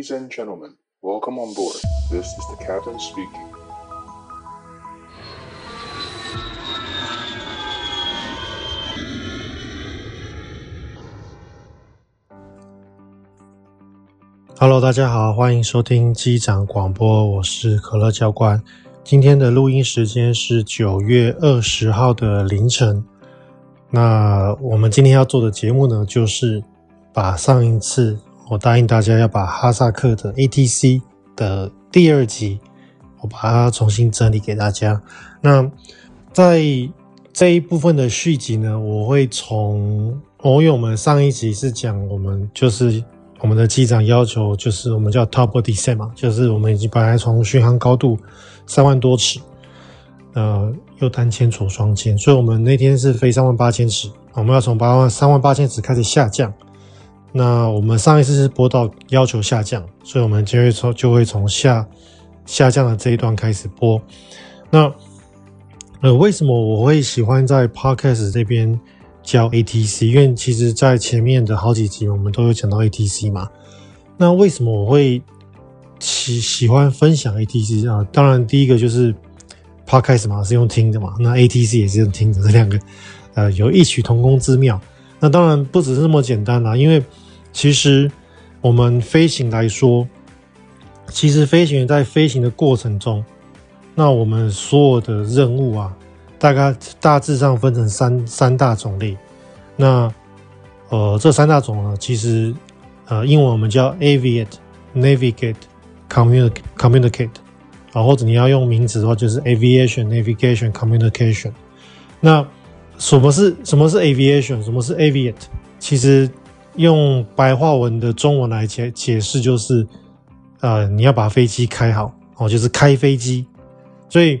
Ladies and gentlemen, welcome on board. This is the captain speaking. Hello，大家好，欢迎收听机长广播，我是可乐教官。今天的录音时间是九月二十号的凌晨。那我们今天要做的节目呢，就是把上一次我答应大家要把哈萨克的 ATC 的第二集，我把它重新整理给大家。那在这一部分的续集呢，我会从，哦，因为我们上一集是讲我们就是我们的机长要求，就是我们叫 top descent 嘛，就是我们已经本来从巡航高度三万多尺。呃，又单千左双千，所以我们那天是飞三万八千尺，我们要从八万三万八千尺开始下降。那我们上一次是播到要求下降，所以我们就会从就会从下下降的这一段开始播。那呃，为什么我会喜欢在 Podcast 这边教 ATC？因为其实在前面的好几集我们都有讲到 ATC 嘛。那为什么我会喜喜欢分享 ATC 啊？当然，第一个就是。Podcast 嘛是用听的嘛，那 ATC 也是用听的，这两个呃有异曲同工之妙。那当然不只是那么简单啦，因为其实我们飞行来说，其实飞行员在飞行的过程中，那我们所有的任务啊，大概大致上分成三三大种类。那呃这三大种呢，其实呃英文我们叫 Aviate、Navigate、Communicate、Communicate。啊，或者你要用名词的话，就是 aviation、navigation、communication。那什么是什么是 aviation？什么是 aviate？其实用白话文的中文来解解释，就是呃，你要把飞机开好哦，就是开飞机。所以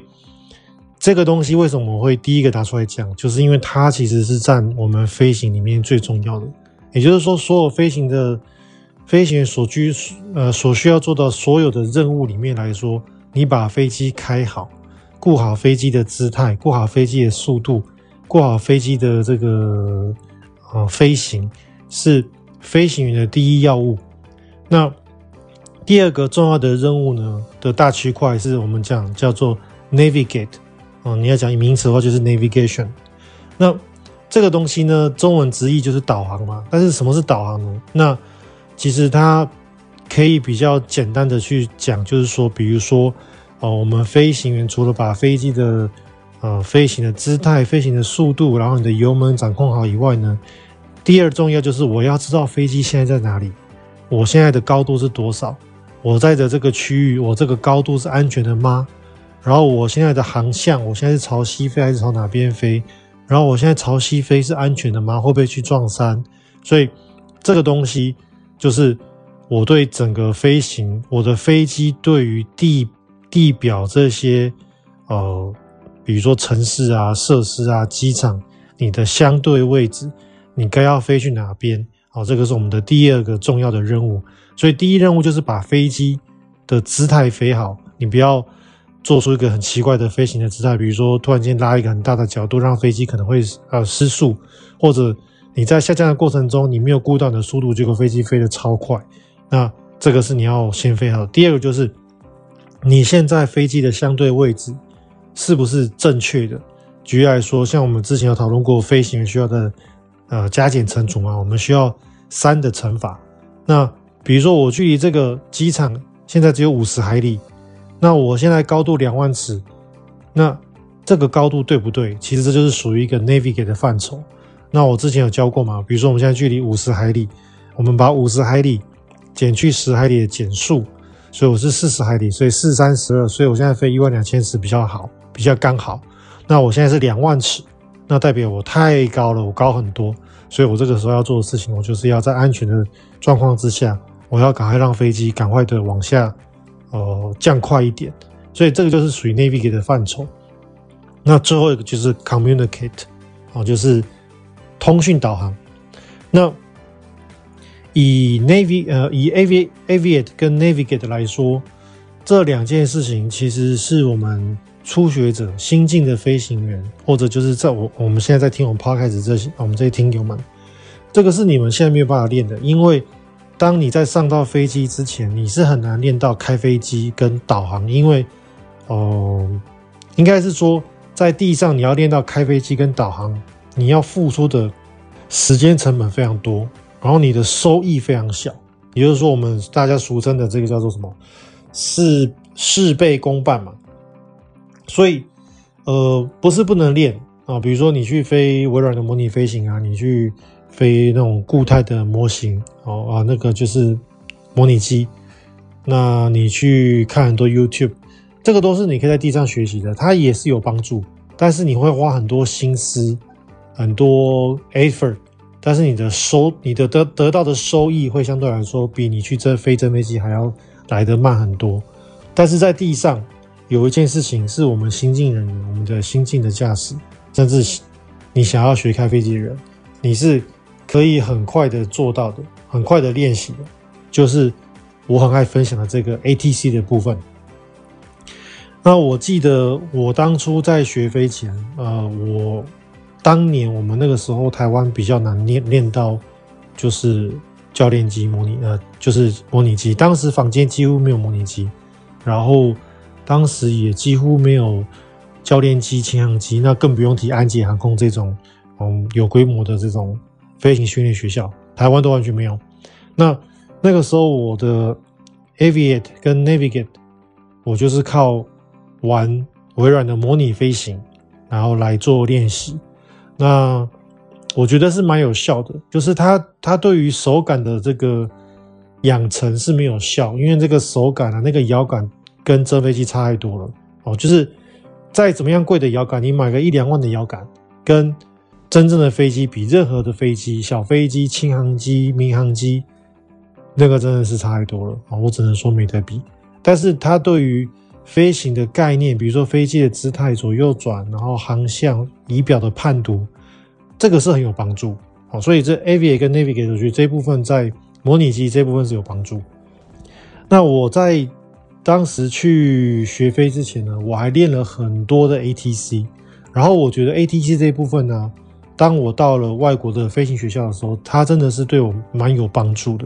这个东西为什么我会第一个拿出来讲？就是因为它其实是占我们飞行里面最重要的。也就是说，所有飞行的飞行员所居呃所需要做到所有的任务里面来说。你把飞机开好，顾好飞机的姿态，顾好飞机的速度，顾好飞机的这个呃飞行，是飞行员的第一要务。那第二个重要的任务呢的大区块是我们讲叫做 navigate 哦，你要讲名词的话就是 navigation。那这个东西呢，中文直译就是导航嘛。但是什么是导航呢？那其实它。可以比较简单的去讲，就是说，比如说，哦，我们飞行员除了把飞机的呃飞行的姿态、飞行的速度，然后你的油门掌控好以外呢，第二重要就是我要知道飞机现在在哪里，我现在的高度是多少，我在的这个区域，我这个高度是安全的吗？然后我现在的航向，我现在是朝西飞还是朝哪边飞？然后我现在朝西飞是安全的吗？会不会去撞山？所以这个东西就是。我对整个飞行，我的飞机对于地地表这些，呃，比如说城市啊、设施啊、机场，你的相对位置，你该要飞去哪边？好，这个是我们的第二个重要的任务。所以第一任务就是把飞机的姿态飞好，你不要做出一个很奇怪的飞行的姿态，比如说突然间拉一个很大的角度，让飞机可能会呃失速，或者你在下降的过程中，你没有顾到你的速度，结果飞机飞得超快。那这个是你要先飞好。第二个就是，你现在飞机的相对位置是不是正确的？举例来说，像我们之前有讨论过飞行员需要的呃加减乘除嘛，我们需要三的乘法。那比如说我距离这个机场现在只有五十海里，那我现在高度两万尺，那这个高度对不对？其实这就是属于一个 navigate 的范畴。那我之前有教过嘛，比如说我们现在距离五十海里，我们把五十海里。减去十海里的减数，所以我是四十海里，所以四三十二，所以我现在飞一万两千尺比较好，比较刚好。那我现在是两万尺，那代表我太高了，我高很多，所以我这个时候要做的事情，我就是要在安全的状况之下，我要赶快让飞机赶快的往下，呃，降快一点。所以这个就是属于 navigate 的范畴。那最后一个就是 communicate，哦，就是通讯导航。那以 navy 呃以 avi aviate 跟 navigate 来说，这两件事情其实是我们初学者、新进的飞行员，或者就是在我我们现在在听我们 podcast 这些我们这些听友们，这个是你们现在没有办法练的，因为当你在上到飞机之前，你是很难练到开飞机跟导航，因为哦、应该是说在地上你要练到开飞机跟导航，你要付出的时间成本非常多，然后你的收益非常小，也就是说我们大家俗称的这个叫做什么？事事倍功半嘛。所以呃，不是不能练啊，比如说你去飞微软的模拟飞行啊，你去。飞那种固态的模型哦啊，那个就是模拟机。那你去看很多 YouTube，这个都是你可以在地上学习的，它也是有帮助。但是你会花很多心思，很多 effort，但是你的收，你的得得到的收益会相对来说比你去真飞真飞机还要来得慢很多。但是在地上有一件事情是我们新进人员，我们的新进的驾驶，甚至你想要学开飞机的人，你是。可以很快的做到的，很快的练习的，就是我很爱分享的这个 ATC 的部分。那我记得我当初在学飞前，呃，我当年我们那个时候台湾比较难练练到，就是教练机模拟，呃，就是模拟机。当时房间几乎没有模拟机，然后当时也几乎没有教练机、轻航机，那更不用提安捷航空这种，嗯，有规模的这种。飞行训练学校，台湾都完全没有。那那个时候，我的 Aviate 跟 Navigate，我就是靠玩微软的模拟飞行，然后来做练习。那我觉得是蛮有效的，就是它它对于手感的这个养成是没有效，因为这个手感啊，那个摇杆跟真飞机差太多了哦。就是再怎么样贵的摇杆，你买个一两万的摇杆跟。真正的飞机比任何的飞机，小飞机、轻航机、民航机，那个真的是差太多了啊！我只能说没得比。但是它对于飞行的概念，比如说飞机的姿态、左右转，然后航向仪表的判读，这个是很有帮助。好，所以这 avia 跟 Navigate 我觉得这部分在模拟机这部分是有帮助。那我在当时去学飞之前呢，我还练了很多的 ATC，然后我觉得 ATC 这一部分呢。当我到了外国的飞行学校的时候，它真的是对我蛮有帮助的。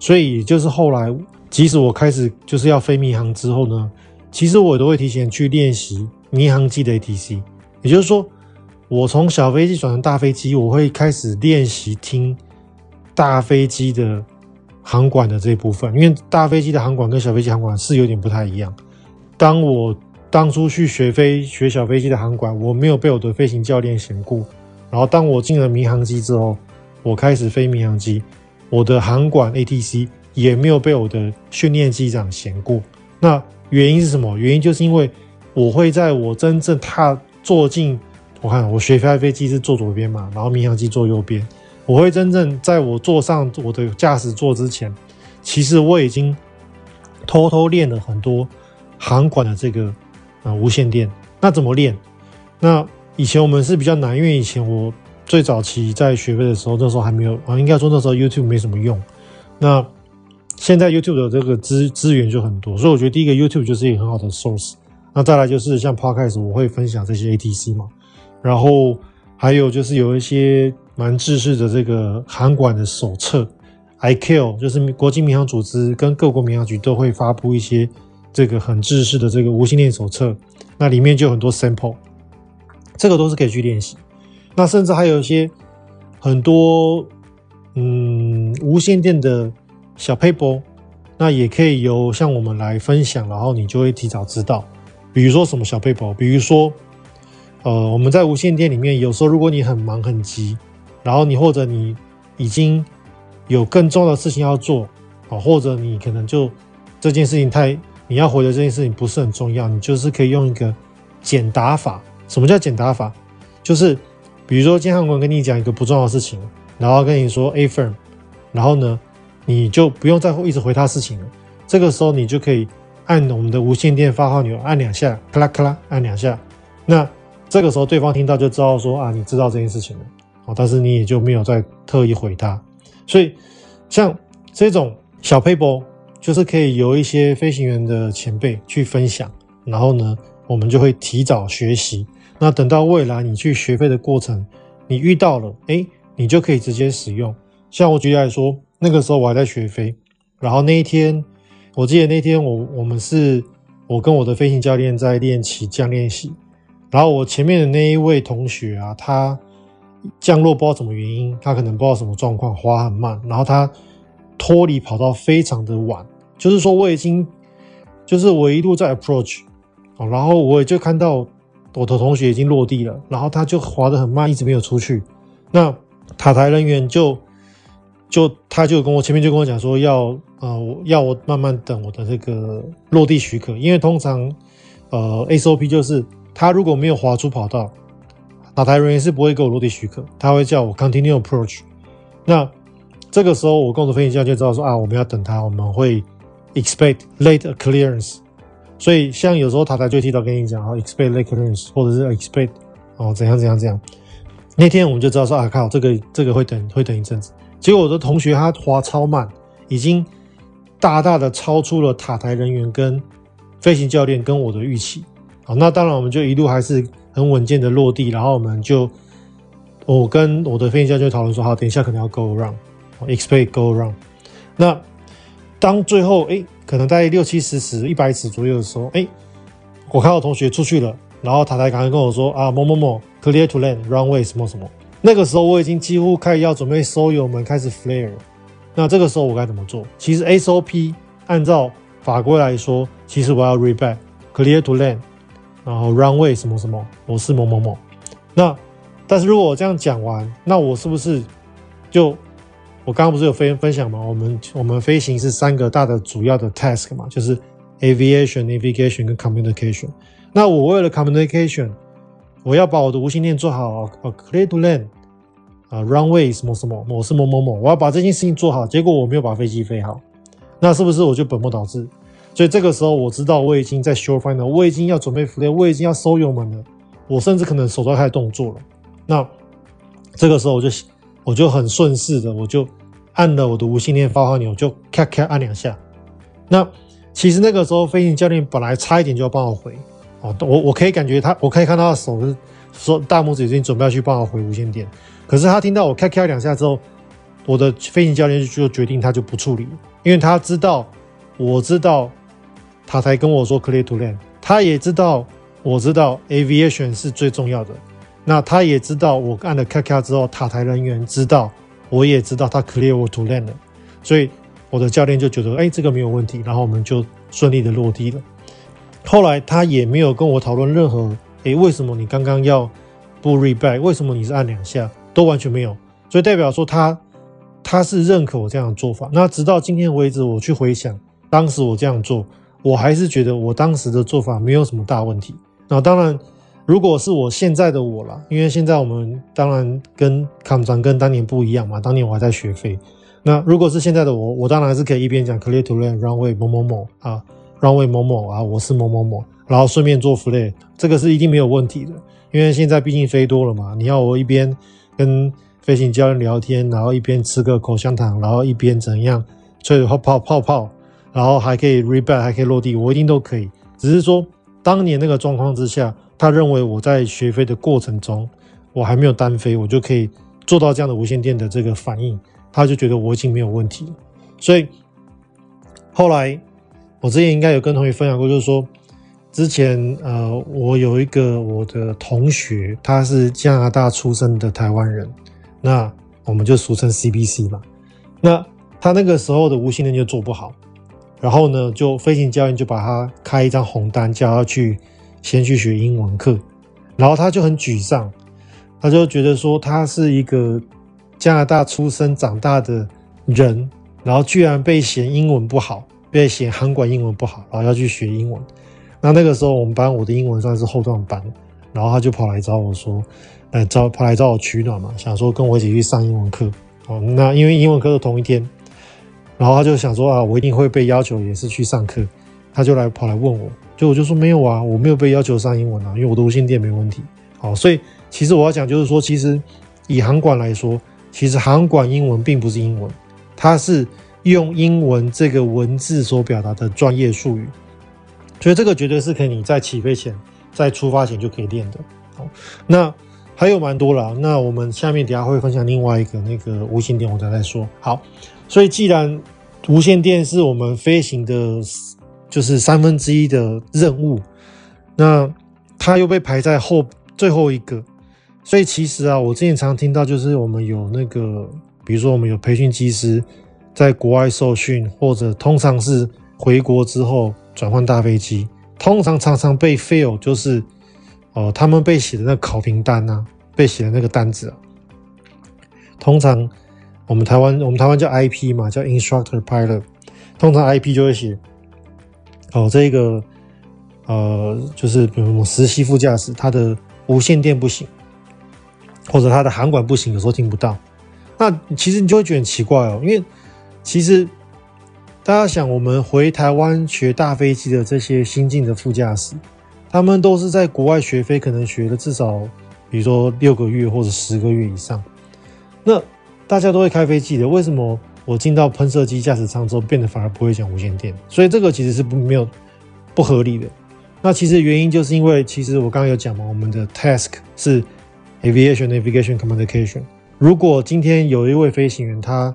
所以，也就是后来，即使我开始就是要飞民航之后呢，其实我都会提前去练习民航机的 ATC。也就是说，我从小飞机转成大飞机，我会开始练习听大飞机的航管的这一部分，因为大飞机的航管跟小飞机航管是有点不太一样。当我当初去学飞学小飞机的航管，我没有被我的飞行教练嫌过。然后，当我进了民航机之后，我开始飞民航机，我的航管 ATC 也没有被我的训练机长嫌过。那原因是什么？原因就是因为我会在我真正踏坐进，我看我学开飞机是坐左边嘛，然后民航机坐右边。我会真正在我坐上我的驾驶座之前，其实我已经偷偷练了很多航管的这个啊、呃、无线电。那怎么练？那以前我们是比较难，因为以前我最早期在学飞的时候，那时候还没有啊，应该说那时候 YouTube 没什么用。那现在 YouTube 的这个资资源就很多，所以我觉得第一个 YouTube 就是一个很好的 source。那再来就是像 Podcast，我会分享这些 ATC 嘛，然后还有就是有一些蛮制式的这个航管的手册，I Q 就是国际民航组织跟各国民航局都会发布一些这个很制式的这个无线电手册，那里面就很多 sample。这个都是可以去练习，那甚至还有一些很多嗯无线电的小 paper，，那也可以由像我们来分享，然后你就会提早知道。比如说什么小 paper，，比如说呃我们在无线电里面，有时候如果你很忙很急，然后你或者你已经有更重要的事情要做啊，或者你可能就这件事情太你要回的这件事情不是很重要，你就是可以用一个简答法。什么叫简答法？就是比如说，今天航管跟你讲一个不重要的事情，然后跟你说 affirm，然后呢，你就不用再一直回他事情了。这个时候，你就可以按我们的无线电发话钮，按两下，咔啦咔啦，按两下。那这个时候，对方听到就知道说啊，你知道这件事情了。哦，但是你也就没有再特意回他。所以，像这种小撇步，就是可以由一些飞行员的前辈去分享，然后呢，我们就会提早学习。那等到未来你去学飞的过程，你遇到了，哎，你就可以直接使用。像我举例来说，那个时候我还在学飞，然后那一天，我记得那天我我们是我跟我的飞行教练在练起降练习，然后我前面的那一位同学啊，他降落不知道什么原因，他可能不知道什么状况，滑很慢，然后他脱离跑道非常的晚，就是说我已经，就是我一路在 approach，然后我也就看到我的同学已经落地了，然后他就滑得很慢，一直没有出去，那塔台人员就。就他就跟我前面就跟我讲说要呃要我慢慢等我的这个落地许可，因为通常呃 SOP 就是他如果没有滑出跑道，塔台人员是不会给我落地许可，他会叫我 continue approach。那这个时候我跟我飞行教练就知道说啊我们要等他，我们会 expect late clearance。所以像有时候塔台就提到跟你讲啊 expect late clearance，或者是 expect 哦怎样怎样怎样。那天我们就知道说啊靠这个这个会等会等一阵子。结果我的同学他滑超慢，已经大大的超出了塔台人员跟飞行教练跟我的预期。好，那当然我们就一路还是很稳健的落地，然后我们就我跟我的飞行教练讨论说，好，等一下可能要 go around，expect go around。那当最后哎，可能在六七十尺、一百尺左右的时候，哎，我看到同学出去了，然后塔台刚刚跟我说啊，某某某 clear to land runway 什么什么。那个时候我已经几乎开始要准备收油门开始 flare，那这个时候我该怎么做？其实 SOP 按照法规来说，其实我要 reback clear to land，然后 runway 什么什么，我是某某某。那但是如果我这样讲完，那我是不是就我刚刚不是有分分享吗？我们我们飞行是三个大的主要的 task 嘛，就是 aviation、navigation 跟 communication。那我为了 communication。我要把我的无线电做好，clear to land，啊，runway 什么什么，我是某某某，我要把这件事情做好，结果我没有把飞机飞好，那是不是我就本末倒置？所以这个时候我知道我已经在 short final，我已经要准备 f l a 我已经要收油门了，我甚至可能手都要开始动作了。那这个时候我就我就很顺势的，我就按了我的无线电发话钮，就咔咔按两下。那其实那个时候飞行教练本来差一点就要帮我回。哦，我我可以感觉他，我可以看到他的手是说大拇指已经准备要去帮我回无线电，可是他听到我咔咔两下之后，我的飞行教练就决定他就不处理，因为他知道，我知道，他才跟我说 clear to land，他也知道，我知道 aviation 是最重要的，那他也知道我按了咔咔之后，塔台人员知道，我也知道他 clear 我 to land 了，所以我的教练就觉得，哎，这个没有问题，然后我们就顺利的落地了。后来他也没有跟我讨论任何，诶，为什么你刚刚要不 reback？为什么你是按两下？都完全没有，所以代表说他他是认可我这样的做法。那直到今天为止，我去回想当时我这样做，我还是觉得我当时的做法没有什么大问题。那当然，如果是我现在的我啦，因为现在我们当然跟康长跟当年不一样嘛，当年我还在学飞。那如果是现在的我，我当然是可以一边讲 clear to land runway 某某某啊。Runway 某某啊，我是某某某，然后顺便做 flare，这个是一定没有问题的，因为现在毕竟飞多了嘛，你要我一边跟飞行教练聊天，然后一边吃个口香糖，然后一边怎样吹泡泡泡泡，然后还可以 reback，还可以落地，我一定都可以。只是说当年那个状况之下，他认为我在学飞的过程中，我还没有单飞，我就可以做到这样的无线电的这个反应，他就觉得我已经没有问题了，所以后来。我之前应该有跟同学分享过，就是说，之前呃，我有一个我的同学，他是加拿大出生的台湾人，那我们就俗称 CBC 嘛。那他那个时候的无线电就做不好，然后呢，就飞行教练就把他开一张红单，叫他去先去学英文课，然后他就很沮丧，他就觉得说他是一个加拿大出生长大的人，然后居然被嫌英文不好。被嫌韩管英文不好，然后要去学英文。那那个时候我们班我的英文算是后段班，然后他就跑来找我说，呃，找跑来找我取暖嘛，想说跟我一起去上英文课。哦，那因为英文课是同一天，然后他就想说啊，我一定会被要求也是去上课，他就来跑来问我，就我就说没有啊，我没有被要求上英文啊，因为我的无线电没问题。好，所以其实我要讲就是说，其实以航管来说，其实航管英文并不是英文，它是。用英文这个文字所表达的专业术语，所以这个绝对是可以你在起飞前、在出发前就可以练的。好，那还有蛮多了。那我们下面等下会分享另外一个那个无线电，我再来说。好，所以既然无线电是我们飞行的，就是三分之一的任务，那它又被排在后最后一个，所以其实啊，我之前常听到就是我们有那个，比如说我们有培训机师在国外受训，或者通常是回国之后转换大飞机，通常常常被 fail，就是哦、呃，他们被写的那考评单啊，被写的那个单子，通常。我们台湾，我们台湾叫 IP 嘛，叫 Instructor Pilot。通常 IP 就会写，哦，这个，呃，就是比如实习副驾驶，他的无线电不行，或者他的航管不行，有时候听不到。那其实你就会觉得很奇怪哦，因为其实大家想，我们回台湾学大飞机的这些新进的副驾驶，他们都是在国外学飞，可能学了至少，比如说六个月或者十个月以上，那。大家都会开飞机的，为什么我进到喷射机驾驶舱之后，变得反而不会讲无线电？所以这个其实是不没有不合理的。那其实原因就是因为，其实我刚刚有讲嘛，我们的 task 是 aviation navigation communication。如果今天有一位飞行员，他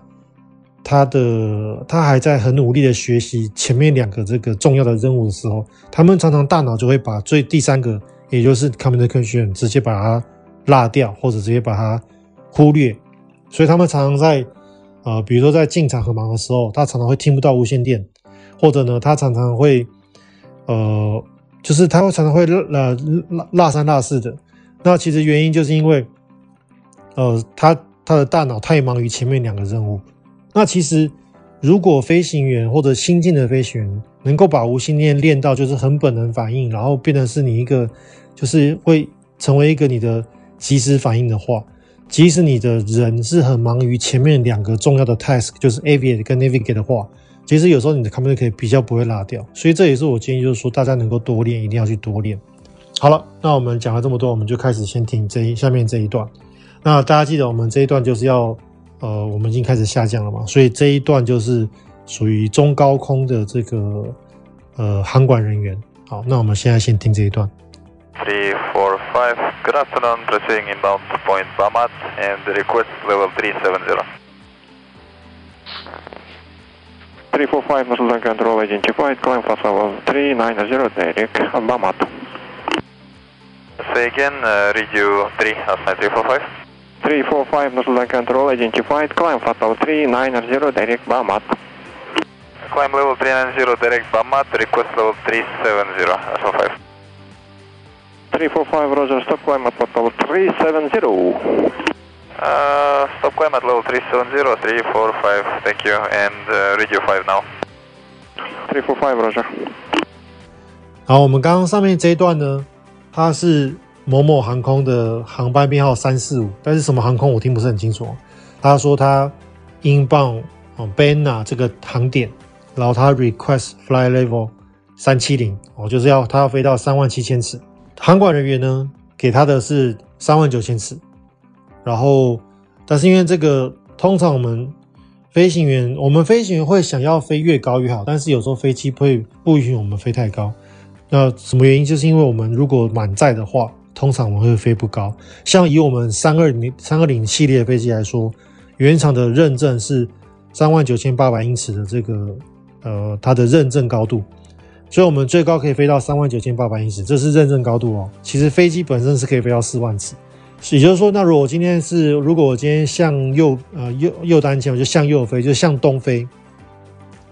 他的他还在很努力的学习前面两个这个重要的任务的时候，他们常常大脑就会把最第三个，也就是 communication 直接把它落掉，或者直接把它忽略。所以他们常常在，呃，比如说在进场很忙的时候，他常常会听不到无线电，或者呢，他常常会，呃，就是他会常常会呃拉拉三拉四的。那其实原因就是因为，呃，他他的大脑太忙于前面两个任务。那其实如果飞行员或者新进的飞行员能够把无线电练到就是很本能反应，然后变成是你一个就是会成为一个你的即时反应的话。即使你的人是很忙于前面两个重要的 task，就是 aviate 跟 navigate 的话，其实有时候你的 communicate 比较不会落掉。所以这也是我建议，就是说大家能够多练，一定要去多练。好了，那我们讲了这么多，我们就开始先听这一下面这一段。那大家记得我们这一段就是要，呃，我们已经开始下降了嘛，所以这一段就是属于中高空的这个呃航管人员。好，那我们现在先听这一段。Three, four, five. Good afternoon. Proceeding inbound to point Bamat and request level 370. 345 Muslim control identified. Climb fast level 390 direct Bamat. Say again, uh, read you 3, outside 345. 345 Muslim control identified. Climb fast level 390 direct Bamat. Climb level 390 direct Bamat. Request level 370, Alpha 5. 345 Roger, stop climb at level 370. Uh, stop climb at level 370, 345, thank you, and uh, radio 5 now. 345 Roger. 好，我们刚刚上面这一段呢，它是某某航空的航班编号三四五，但是什么航空我听不是很清楚。他说他 inbound 哦 Bena 这个航点，然后他 request fly level 三七零哦，就是要他要飞到三万七千尺。航管人员呢，给他的是三万九千尺，然后，但是因为这个，通常我们飞行员，我们飞行员会想要飞越高越好，但是有时候飞机会不允许我们飞太高。那什么原因？就是因为我们如果满载的话，通常我们会飞不高。像以我们三二零三二零系列飞机来说，原厂的认证是三万九千八百英尺的这个，呃，它的认证高度。所以我们最高可以飞到三万九千八百英尺，这是认证高度哦。其实飞机本身是可以飞到四万尺，也就是说，那如果我今天是，如果我今天向右，呃，右右单前，我就向右飞，就向东飞。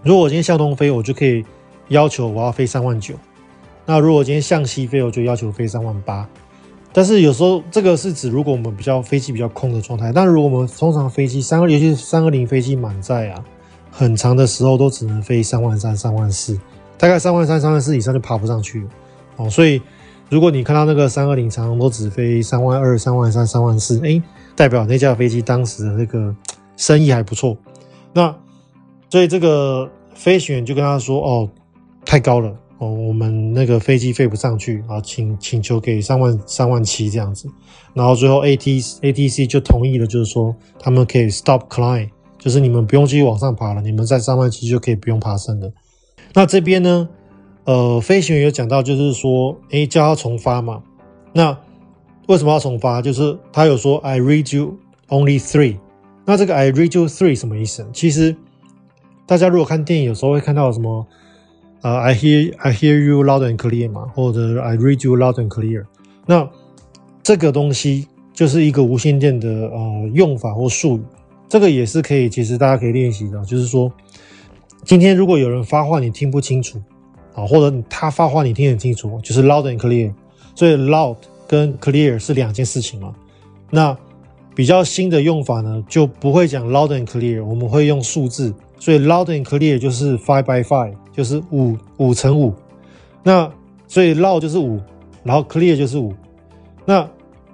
如果我今天向东飞，我就可以要求我要飞三万九。那如果今天向西飞，我就要求飞三万八。但是有时候这个是指如果我们比较飞机比较空的状态，但如果我们通常飞机三二，尤其是三二零飞机满载啊，很长的时候都只能飞三万三、三万四。大概三万三、三万四以上就爬不上去了哦，所以如果你看到那个三二零常常都只飞三万二、三万三、三万四，哎，代表那架飞机当时的那个生意还不错。那所以这个飞行员就跟他说：“哦，太高了哦，我们那个飞机飞不上去啊，请请求给三万三万七这样子。”然后最后 AT ATC 就同意了，就是说他们可以 stop climb，就是你们不用继续往上爬了，你们在三万七就可以不用爬升了。那这边呢，呃，飞行员有讲到，就是说，诶，叫他重发嘛。那为什么要重发？就是他有说，I read you only three。那这个 I read you three 什么意思？其实大家如果看电影，有时候会看到什么，呃，I hear I hear you loud and clear 嘛，或者 I read you loud and clear。那这个东西就是一个无线电的呃用法或术语，这个也是可以，其实大家可以练习的，就是说，今天如果有人发话你听不清楚，啊，或者他发话你听很清楚，就是 loud and clear。所以 loud 跟 clear 是两件事情嘛。那比较新的用法呢，就不会讲 loud and clear，我们会用数字。所以 loud and clear 就是 five by five，就是五五乘五。那所以 loud 就是五，然后 clear 就是五。那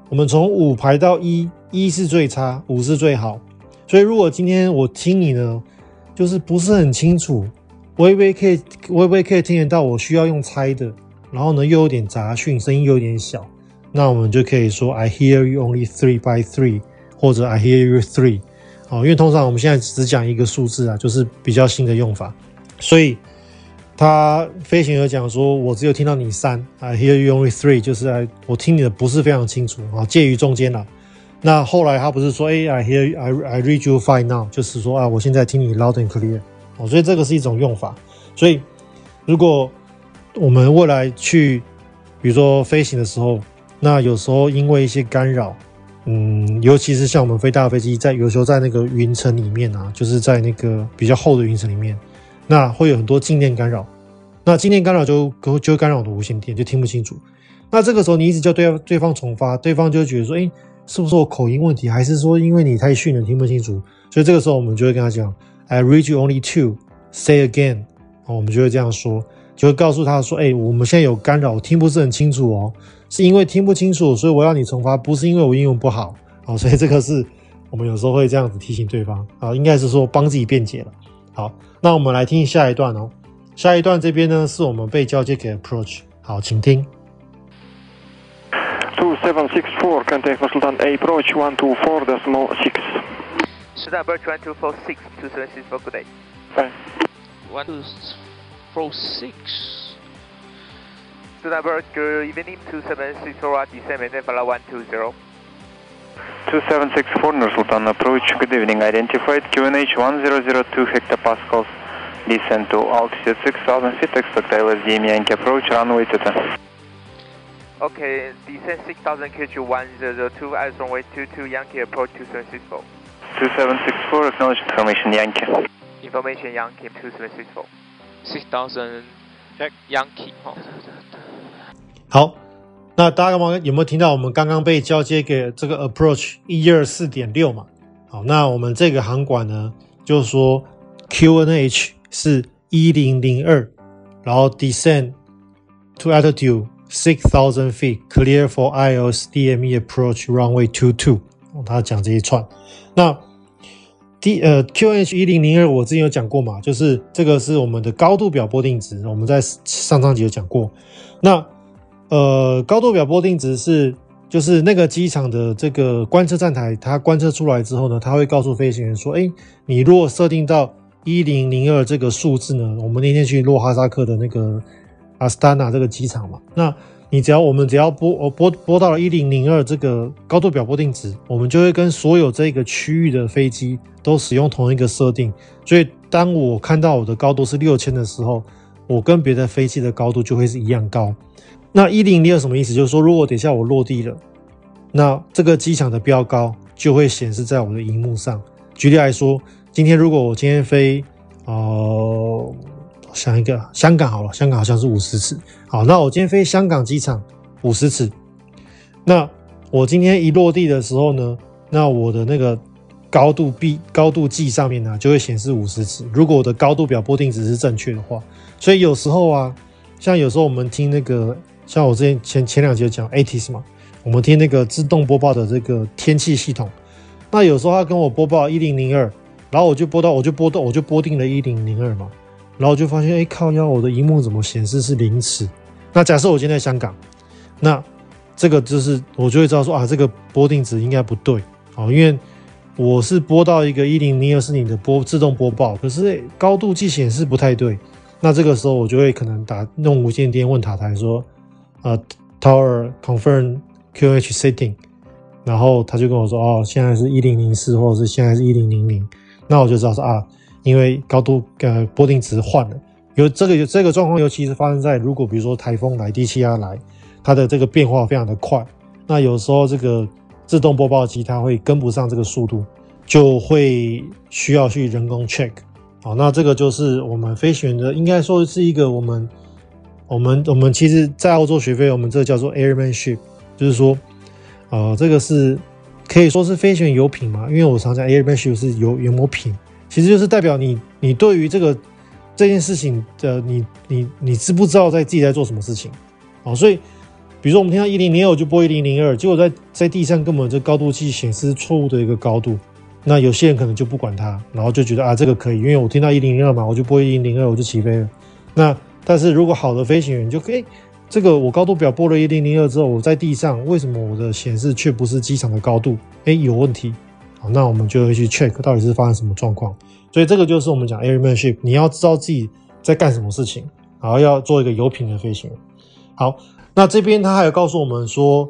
我们从五排到一，一是最差，五是最好。所以如果今天我听你呢，就是不是很清楚，微微可以微微可以听得到，我需要用猜的，然后呢又有点杂讯，声音又有点小，那我们就可以说 I hear you only three by three，或者 I hear you three。哦，因为通常我们现在只讲一个数字啊，就是比较新的用法，所以他飞行员讲说，我只有听到你三，I hear you only three，就是我听你的不是非常清楚啊，介于中间了。那后来他不是说，哎，I hear I I read you fine now，就是说啊，我现在听你 loud and clear。哦，所以这个是一种用法。所以如果我们未来去，比如说飞行的时候，那有时候因为一些干扰。嗯，尤其是像我们飞大飞机，在有时候在那个云层里面啊，就是在那个比较厚的云层里面，那会有很多静电干扰。那静电干扰就就会干扰我的无线电，就听不清楚。那这个时候你一直叫对对方重发，对方就觉得说，诶，是不是我口音问题，还是说因为你太逊了听不清楚？所以这个时候我们就会跟他讲，I read you only two, say again。哦，我们就会这样说，就会告诉他说，诶，我们现在有干扰，我听不是很清楚哦。是因为听不清楚，所以我要你重发，不是因为我英文不好啊，所以这个是我们有时候会这样子提醒对方啊，应该是说帮自己辩解了。好，那我们来听下一段哦。下一段这边呢，是我们被交接给 approach。好，请听。Two seven six four, contact Sultan approach one two four decimal six. Sultan approach one two four six, two seven six four, good day. Bye. One two four six. Sultan approach, good evening, two seven six four, descend maintain follow one two zero. Two seven six four, Nur Sultan approach, good evening, identified QNH one zero zero two hectopascals, descend to altitude six thousand feet, expect LSD Yankee approach, runway two ten. Okay, descend 6000 kg 1002, eyes runway 22, Yankee approach 2764. 2764, acknowledge information Yankee. Information Yankee 2764. 6000 Yankee 哈。好，那大家刚刚有没有听到我们刚刚被交接给这个 approach 一二四点六嘛？好，那我们这个航管呢，就是说 QNH 是一零零二，然后 descend to altitude。Six thousand feet, clear for ILS DME approach runway two two。他讲这一串。那 D 呃 QH 一零零二，我之前有讲过嘛，就是这个是我们的高度表波定值，我们在上上集有讲过。那呃高度表波定值是就是那个机场的这个观测站台，它观测出来之后呢，它会告诉飞行员说，哎，你如果设定到一零零二这个数字呢，我们那天去洛哈萨克的那个。阿斯塔纳这个机场嘛，那你只要我们只要拨哦拨拨到了一零零二这个高度表波定值，我们就会跟所有这个区域的飞机都使用同一个设定。所以当我看到我的高度是六千的时候，我跟别的飞机的高度就会是一样高。那一零零二什么意思？就是说，如果等一下我落地了，那这个机场的标高就会显示在我的荧幕上。举例来说，今天如果我今天飞，呃。想一个香港好了，香港好像是五十尺。好，那我今天飞香港机场五十尺。那我今天一落地的时候呢，那我的那个高度 B 高度计上面呢就会显示五十尺。如果我的高度表拨定值是正确的话，所以有时候啊，像有时候我们听那个，像我之前前前两节讲 ATIS 嘛，我们听那个自动播报的这个天气系统，那有时候他跟我播报一零零二，然后我就播到我就播到我就播定了一零零二嘛。然后就发现，哎，靠腰，我的荧幕怎么显示是零尺？那假设我今天在香港，那这个就是我就会知道说啊，这个波定值应该不对啊，因为我是播到一个一零零二是你的播自动播报，可是高度计显示不太对。那这个时候我就会可能打弄无线电问塔台说，呃，Tower confirm QH setting，然后他就跟我说，哦，现在是一零零四，或者是现在是一零零零，那我就知道说啊。因为高度呃波定值换了。有这个有这个状况，尤其是发生在如果比如说台风来、低气压来，它的这个变化非常的快，那有时候这个自动播报机它会跟不上这个速度，就会需要去人工 check。好，那这个就是我们飞行员的，应该说是一个我们我们我们其实，在澳洲学飞，我们这叫做 airmanship，就是说，呃，这个是可以说是飞行员有品嘛，因为我常讲 airmanship 是有有没有品，其实就是代表你你对于这个。这件事情的你你你知不知道在自己在做什么事情？哦，所以比如说我们听到一零零二，我就播一零零二，结果在在地上根本这高度计显示错误的一个高度，那有些人可能就不管它，然后就觉得啊这个可以，因为我听到一零零二嘛，我就播一零零二，我就起飞了。那但是如果好的飞行员就可以，这个我高度表播了一零零二之后，我在地上为什么我的显示却不是机场的高度？哎，有问题。好，那我们就会去 check 到底是发生什么状况。所以这个就是我们讲 airmanship，你要知道自己在干什么事情，然后要做一个有品的飞行员。好，那这边他还有告诉我们说，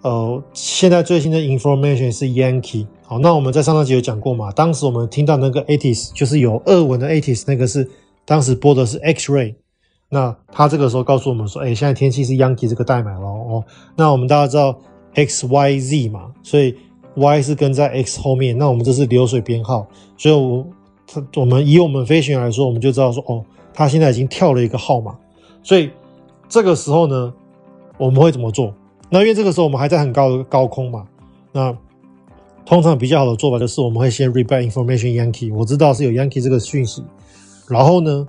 呃，现在最新的 information 是 Yankee。好，那我们在上上集有讲过嘛，当时我们听到那个 ATIS 就是有俄文的 ATIS，那个是当时播的是 X-ray。那他这个时候告诉我们说，哎，现在天气是 Yankee 这个代码咯。哦，那我们大家知道 X、Y、Z 嘛，所以。Y 是跟在 X 后面，那我们这是流水编号，所以我，我我们以我们飞行员来说，我们就知道说，哦，他现在已经跳了一个号码，所以这个时候呢，我们会怎么做？那因为这个时候我们还在很高的高空嘛，那通常比较好的做法就是我们会先 reback information Yankee，我知道是有 Yankee 这个讯息，然后呢，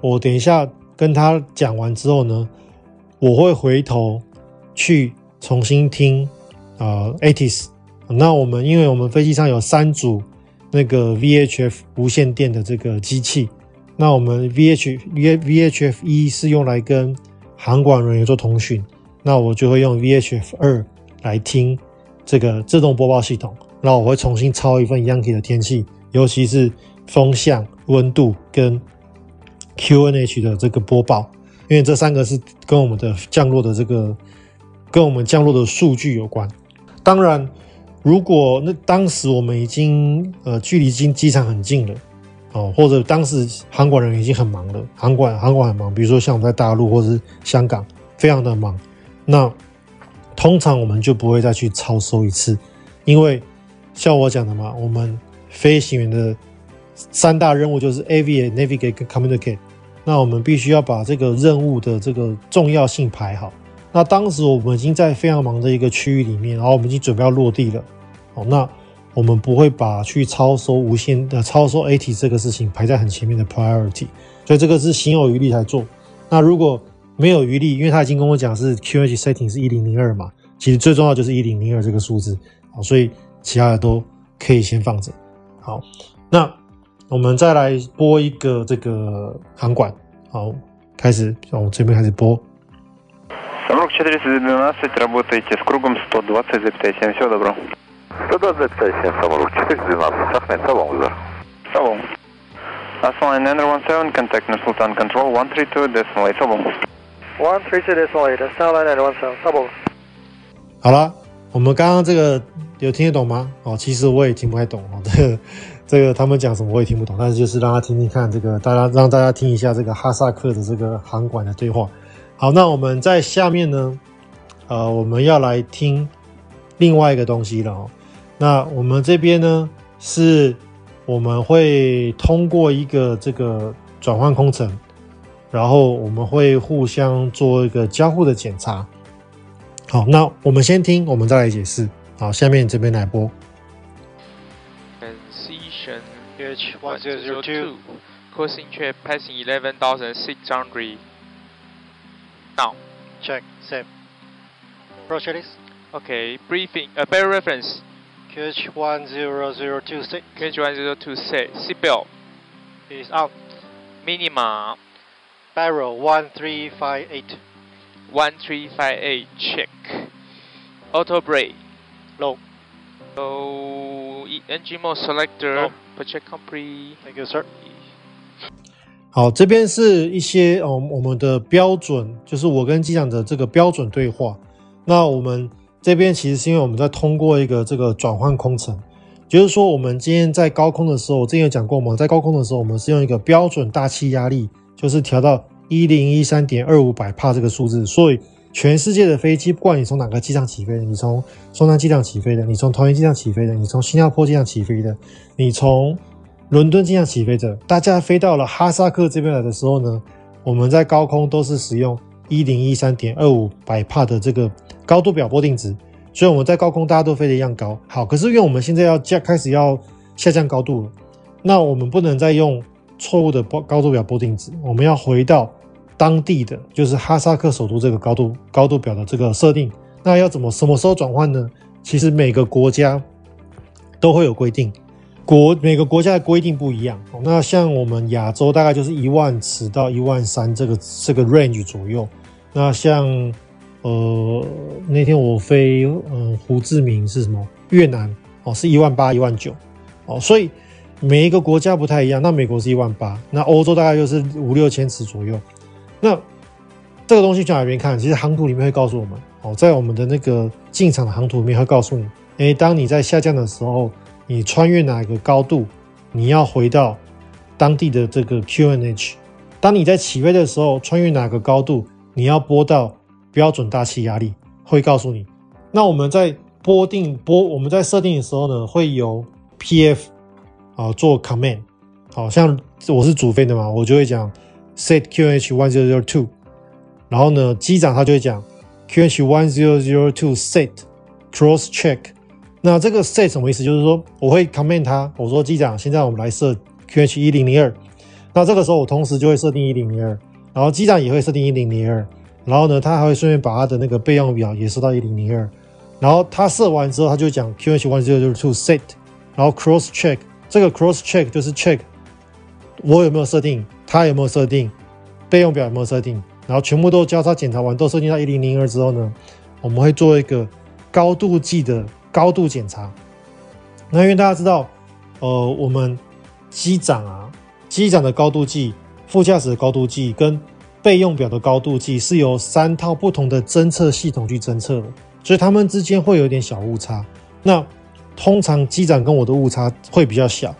我等一下跟他讲完之后呢，我会回头去重新听啊、呃、ATIS。那我们，因为我们飞机上有三组那个 VHF 无线电的这个机器，那我们 VH VHF 一是用来跟航管人员做通讯，那我就会用 VHF 二来听这个自动播报系统，然后我会重新抄一份 Yankee 的天气，尤其是风向、温度跟 QNH 的这个播报，因为这三个是跟我们的降落的这个跟我们降落的数据有关，当然。如果那当时我们已经呃距离经机场很近了，哦，或者当时航管人已经很忙了，航管航管很忙，比如说像我们在大陆或者是香港，非常的忙，那通常我们就不会再去超收一次，因为像我讲的嘛，我们飞行员的三大任务就是 aviate、navigate communicate，那我们必须要把这个任务的这个重要性排好。那当时我们已经在非常忙的一个区域里面，然后我们已经准备要落地了。好，那我们不会把去超收无限的超收 AT 这个事情排在很前面的 priority，所以这个是心有余力才做。那如果没有余力，因为他已经跟我讲是 QH setting 是一零零二嘛，其实最重要就是一零零二这个数字，好，所以其他的都可以先放着。好，那我们再来播一个这个航管，好，开始，从我这边开始播。but that's fine and once owned contentionalismoviews 17, 好了，我们刚刚这个有听得懂吗？哦，其实我也听不太懂哦。这 个这个他们讲什么我也听不懂，但是就是让大家听听看，这个大家让大家听一下这个哈萨克的这个航管的对话。好，那我们在下面呢，呃，我们要来听另外一个东西了哦。那我们这边呢，是我们会通过一个这个转换空层，然后我们会互相做一个交互的检查。好，那我们先听，我们再来解释。好，下面这边来播。Transition H one zero zero two, crossing track passing eleven thousand six hundred. Now, check, same. Approach Okay, briefing, a better reference. QH 10026. QH 10026. Seatbelt. Is out. Minima. Barrel 1358. 1358. Check. Auto brake. Low. Low. Engine mode selector. Check complete. Thank you, sir. 好，这边是一些哦，我们的标准，就是我跟机长的这个标准对话。那我们。 这边其实是因为我们在通过一个这个转换空层，就是说，我们今天在高空的时候，我之前有讲过嘛，在高空的时候，我们是用一个标准大气压力，就是调到一零一三点二五百帕这个数字。所以，全世界的飞机，不管你从哪个机场起飞的，你从松山机场起飞的，你从桃园机场起飞的，你从新加坡机场起飞的，你从伦敦机场起飞的，大家飞到了哈萨克这边来的时候呢，我们在高空都是使用一零一三点二五百帕的这个高度表波定值。所以我们在高空，大家都飞得一样高。好，可是因为我们现在要降，开始要下降高度了，那我们不能再用错误的高高度表波定值，我们要回到当地的，就是哈萨克首都这个高度高度表的这个设定。那要怎么什么时候转换呢？其实每个国家都会有规定，国每个国家的规定不一样。那像我们亚洲大概就是一万尺到一万三这个这个 range 左右。那像呃，那天我飞，嗯、胡志明是什么？越南哦，是一万八、一万九哦，所以每一个国家不太一样。那美国是一万八，那欧洲大概就是五六千尺左右。那这个东西去哪边看？其实航图里面会告诉我们哦，在我们的那个进场的航图里面会告诉你，哎，当你在下降的时候，你穿越哪个高度，你要回到当地的这个 QNH。当你在起飞的时候，穿越哪个高度，你要拨到。标准大气压力会告诉你，那我们在拨定拨我们在设定的时候呢，会由 PF 啊做 command，好像我是主飞的嘛，我就会讲 set QH one zero zero two，然后呢机长他就会讲 QH one zero zero two set cross check，那这个 set 什么意思？就是说我会 command 他，我说机长，现在我们来设 QH 一零零二，那这个时候我同时就会设定一零零二，然后机长也会设定一零零二。然后呢，他还会顺便把他的那个备用表也设到一零零二，然后他设完之后，他就讲 QNH one zero zero two set，然后 cross check，这个 cross check 就是 check 我有没有设定，他有没有设定，备用表有没有设定，然后全部都交叉检查完，都设定到一零零二之后呢，我们会做一个高度计的高度检查。那因为大家知道，呃，我们机长啊，机长的高度计，副驾驶的高度计跟备用表的高度计是由三套不同的侦测系统去侦测的，所以它们之间会有点小误差。那通常机长跟我的误差会比较小。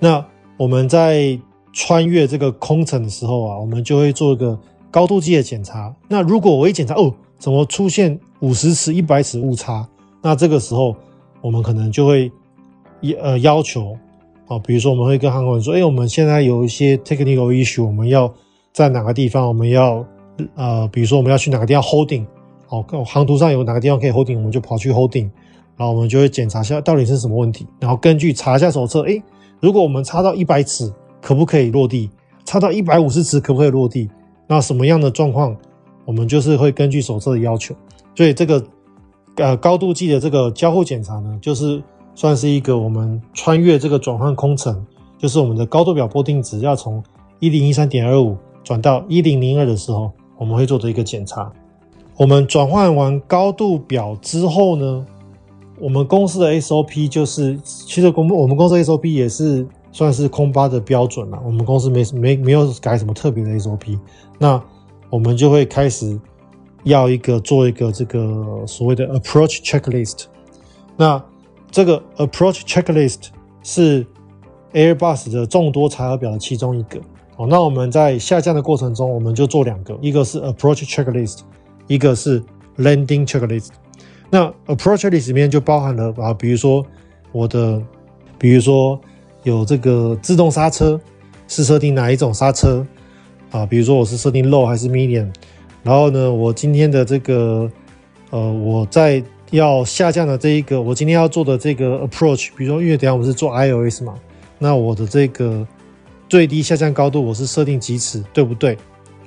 那我们在穿越这个空层的时候啊，我们就会做一个高度计的检查。那如果我一检查哦，怎么出现五十尺、一百尺误差？那这个时候我们可能就会呃要求啊，比如说我们会跟航空人说，哎，我们现在有一些 technical issue，我们要。在哪个地方我们要呃，比如说我们要去哪个地方 holding，哦，航图上有哪个地方可以 holding，我们就跑去 holding，然后我们就会检查一下到底是什么问题，然后根据查一下手册，诶，如果我们差到一百尺可不可以落地？差到一百五十尺可不可以落地？那什么样的状况，我们就是会根据手册的要求。所以这个呃高度计的这个交互检查呢，就是算是一个我们穿越这个转换空层，就是我们的高度表波定值要从一零一三点二五。转到一零零二的时候，我们会做的一个检查。我们转换完高度表之后呢，我们公司的 SOP 就是，其实公我们公司 SOP 也是算是空巴的标准了。我们公司没没没有改什么特别的 SOP。那我们就会开始要一个做一个这个所谓的 approach checklist。那这个 approach checklist 是 Airbus 的众多查核表的其中一个。那我们在下降的过程中，我们就做两个，一个是 approach checklist，一个是 landing checklist。那 approach checklist 里面就包含了啊，比如说我的，比如说有这个自动刹车是设定哪一种刹车啊？比如说我是设定 low 还是 medium？然后呢，我今天的这个呃，我在要下降的这一个，我今天要做的这个 approach，比如说因为等下我们是做 iOS 嘛，那我的这个。最低下降高度我是设定几尺，对不对？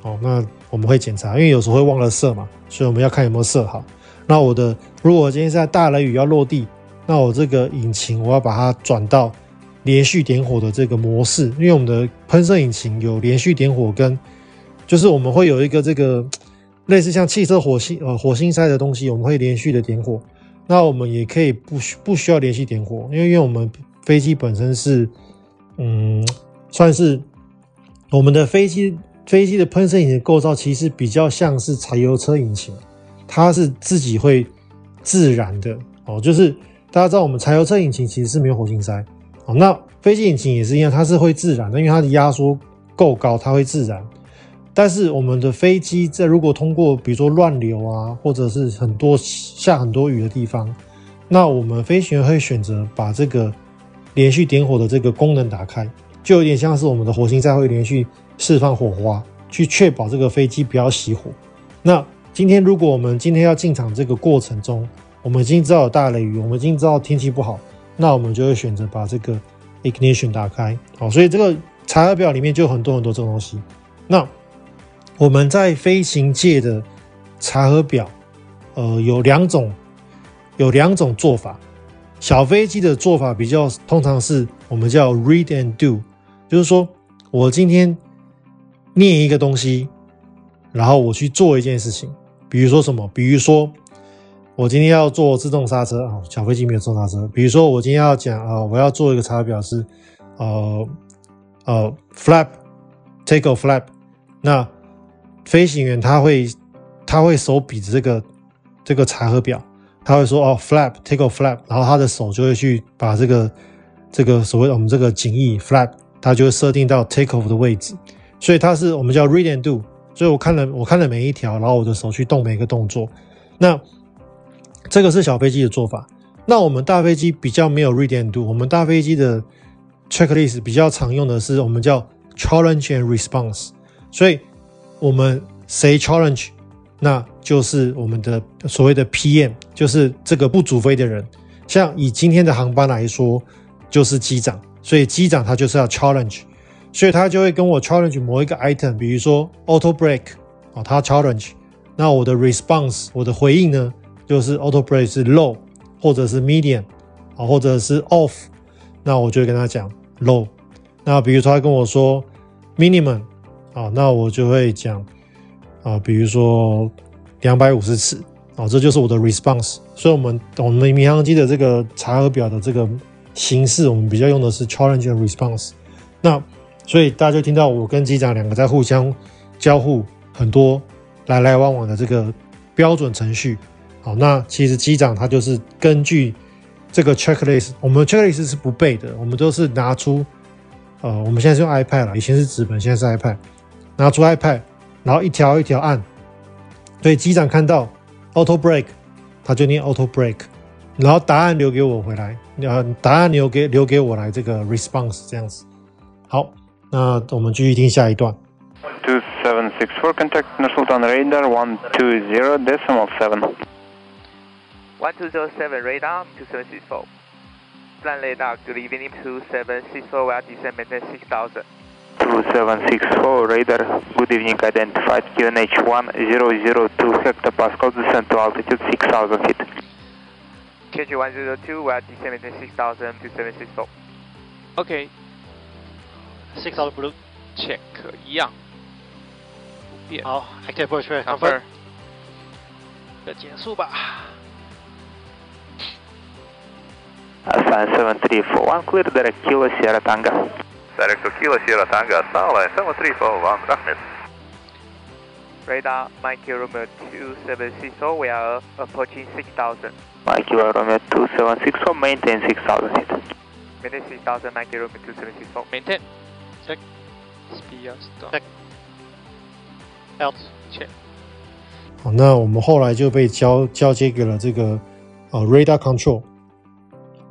哦，那我们会检查，因为有时候会忘了设嘛，所以我们要看有没有设好。那我的，如果今天在大雷雨要落地，那我这个引擎我要把它转到连续点火的这个模式，因为我们的喷射引擎有连续点火跟，就是我们会有一个这个 类似像汽车火星呃火星塞的东西，我们会连续的点火。那我们也可以不需不需要连续点火，因为因为我们飞机本身是嗯。算是我们的飞机飞机的喷射引擎构造，其实比较像是柴油车引擎，它是自己会自燃的哦，就是大家知道我们柴油车引擎其实是没有火星塞，哦，那飞机引擎也是一样，它是会自燃的，因为它的压缩够高，它会自燃。但是我们的飞机在如果通过比如说乱流啊，或者是很多下很多雨的地方，那我们飞行员会选择把这个连续点火的这个功能打开，就有点像是我们的火星在会连续释放火花，去确保这个飞机不要熄火。那今天如果我们今天要进场这个过程中，我们已经知道有大雷雨，我们已经知道天气不好，那我们就会选择把这个 ignition 打开。好，所以这个查核表里面就很多很多这种东西。那我们在飞行界的查核表，呃，有两种，有两种做法。小飞机的做法比较通常是我们叫 read and do，就是说我今天念一个东西，然后我去做一件事情。比如说什么？比如说我今天要做自动刹车啊，小飞机没有自动刹车。比如说我今天要讲啊，我要做一个查表是呃呃 flap take off flap，那飞行员他会他会手比着这个这个查核表，他会说哦 flap take off flap，然后他的手就会去把这个这个所谓我们这个襟翼 flap，它就会设定到 take off 的位置，所以它是我们叫 read and do，所以我看了我看了每一条，然后我的手去动每一个动作，那这个是小飞机的做法。那我们大飞机比较没有 read and do，我们大飞机的 checklist 比较常用的是我们叫 challenge and response，所以。我们谁 challenge，那就是我们的所谓的 PM，就是这个不主飞的人。像以今天的航班来说，就是机长，所以机长他就是要 challenge，所以他就会跟我 challenge 某一个 item，比如说 auto break 啊，他 challenge。那我的 response，我的回应呢，就是 auto break 是 low，或者是 medium，啊，或者是 off，那我就会跟他讲 low。那比如说他跟我说 minimum。啊，那我就会讲啊，比如说两百五十次啊，这就是我的 response。所以，我们我们民航机的这个查核表的这个形式，我们比较用的是 challenge and response。那所以大家就听到我跟机长两个在互相交互很多来来往往的这个标准程序。好，那其实机长他就是根据这个 checklist，我们 checklist 是不背的，我们都是拿出呃，我们现在是用 iPad 了，以前是纸本，现在是 iPad。拿出 iPad，然后一条一条按，所以机长看到 auto break，他就念 auto break，然后答案留给我回来，呃，答案留给留给我来这个 response 这样子。好，那我们继续听下一段。Two seven six four contact Nursultan radar one two zero decimal seven. One two zero seven radar two seven six four. Land radar good evening two seven six four. We are descend maintain six thousand. 2764 radar, good evening, identified QNH 1002 hectopascal, descent to altitude 6000 feet. QNH 102, we are descending 6000 to 764. OK，six out blue check 一样，不变。好，active push fair，confirm。再减速吧。Ascend 7341, clear direct Kilo Sierra Tango. Director Kilo Sierra Tango, Starline 7341, Ahmed. Radar, Mike Romeo 2764, we are approaching 6000. Mike Romeo 2764, maintain 6000 feet. Maintain 6000, Mike Romeo 2764. Maintain. Check. Speed stop. Check. Out. Check. 好，那我们后来就被交交接给了这个呃 radar control。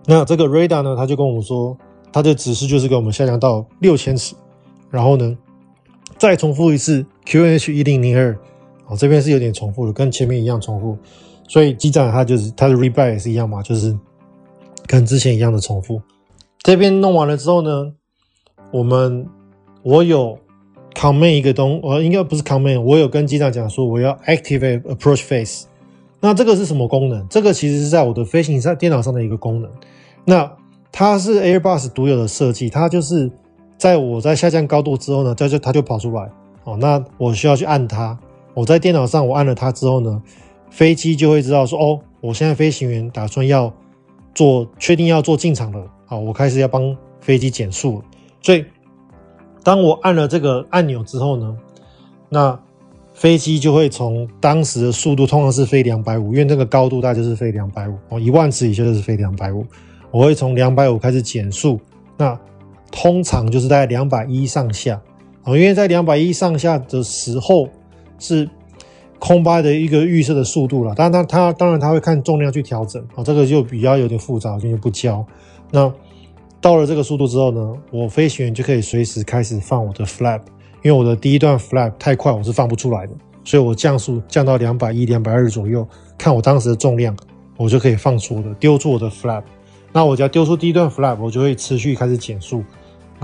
那这个 radar 呢，他就跟我们说。他的指示就是给我们下降到六千尺，然后呢，再重复一次 QNH 一零零二，哦，这边是有点重复的，跟前面一样重复，所以机长他就是他的 readback 也是一样嘛，就是跟之前一样的重复。这边弄完了之后呢，我们我有 command 一个东，呃，应该不是 command，我有跟机长讲说我要 activate approach phase。那这个是什么功能？这个其实是在我的飞行上电脑上的一个功能。那它是 Airbus 独有的设计，它就是在我在下降高度之后呢，它就它就跑出来哦。那我需要去按它，我在电脑上我按了它之后呢，飞机就会知道说哦，我现在飞行员打算要做，确定要做进场了，好，我开始要帮飞机减速。所以当我按了这个按钮之后呢，那飞机就会从当时的速度通常是飞两百五，因为那个高度大概就是飞两百五哦，一万尺以下就是飞两百五。我会从两百五开始减速，那通常就是在两百一上下啊，因为在两百一上下的时候是空巴的一个预设的速度了。当然它它当然它会看重量去调整啊，这个就比较有点复杂，我就不教。那到了这个速度之后呢，我飞行员就可以随时开始放我的 flap。因为我的第一段 flap 太快，我是放不出来的，所以我降速降到两百一、两百二左右，看我当时的重量，我就可以放出我的丢出我的 flap。那我只要丢出第一段 flap，我就会持续开始减速，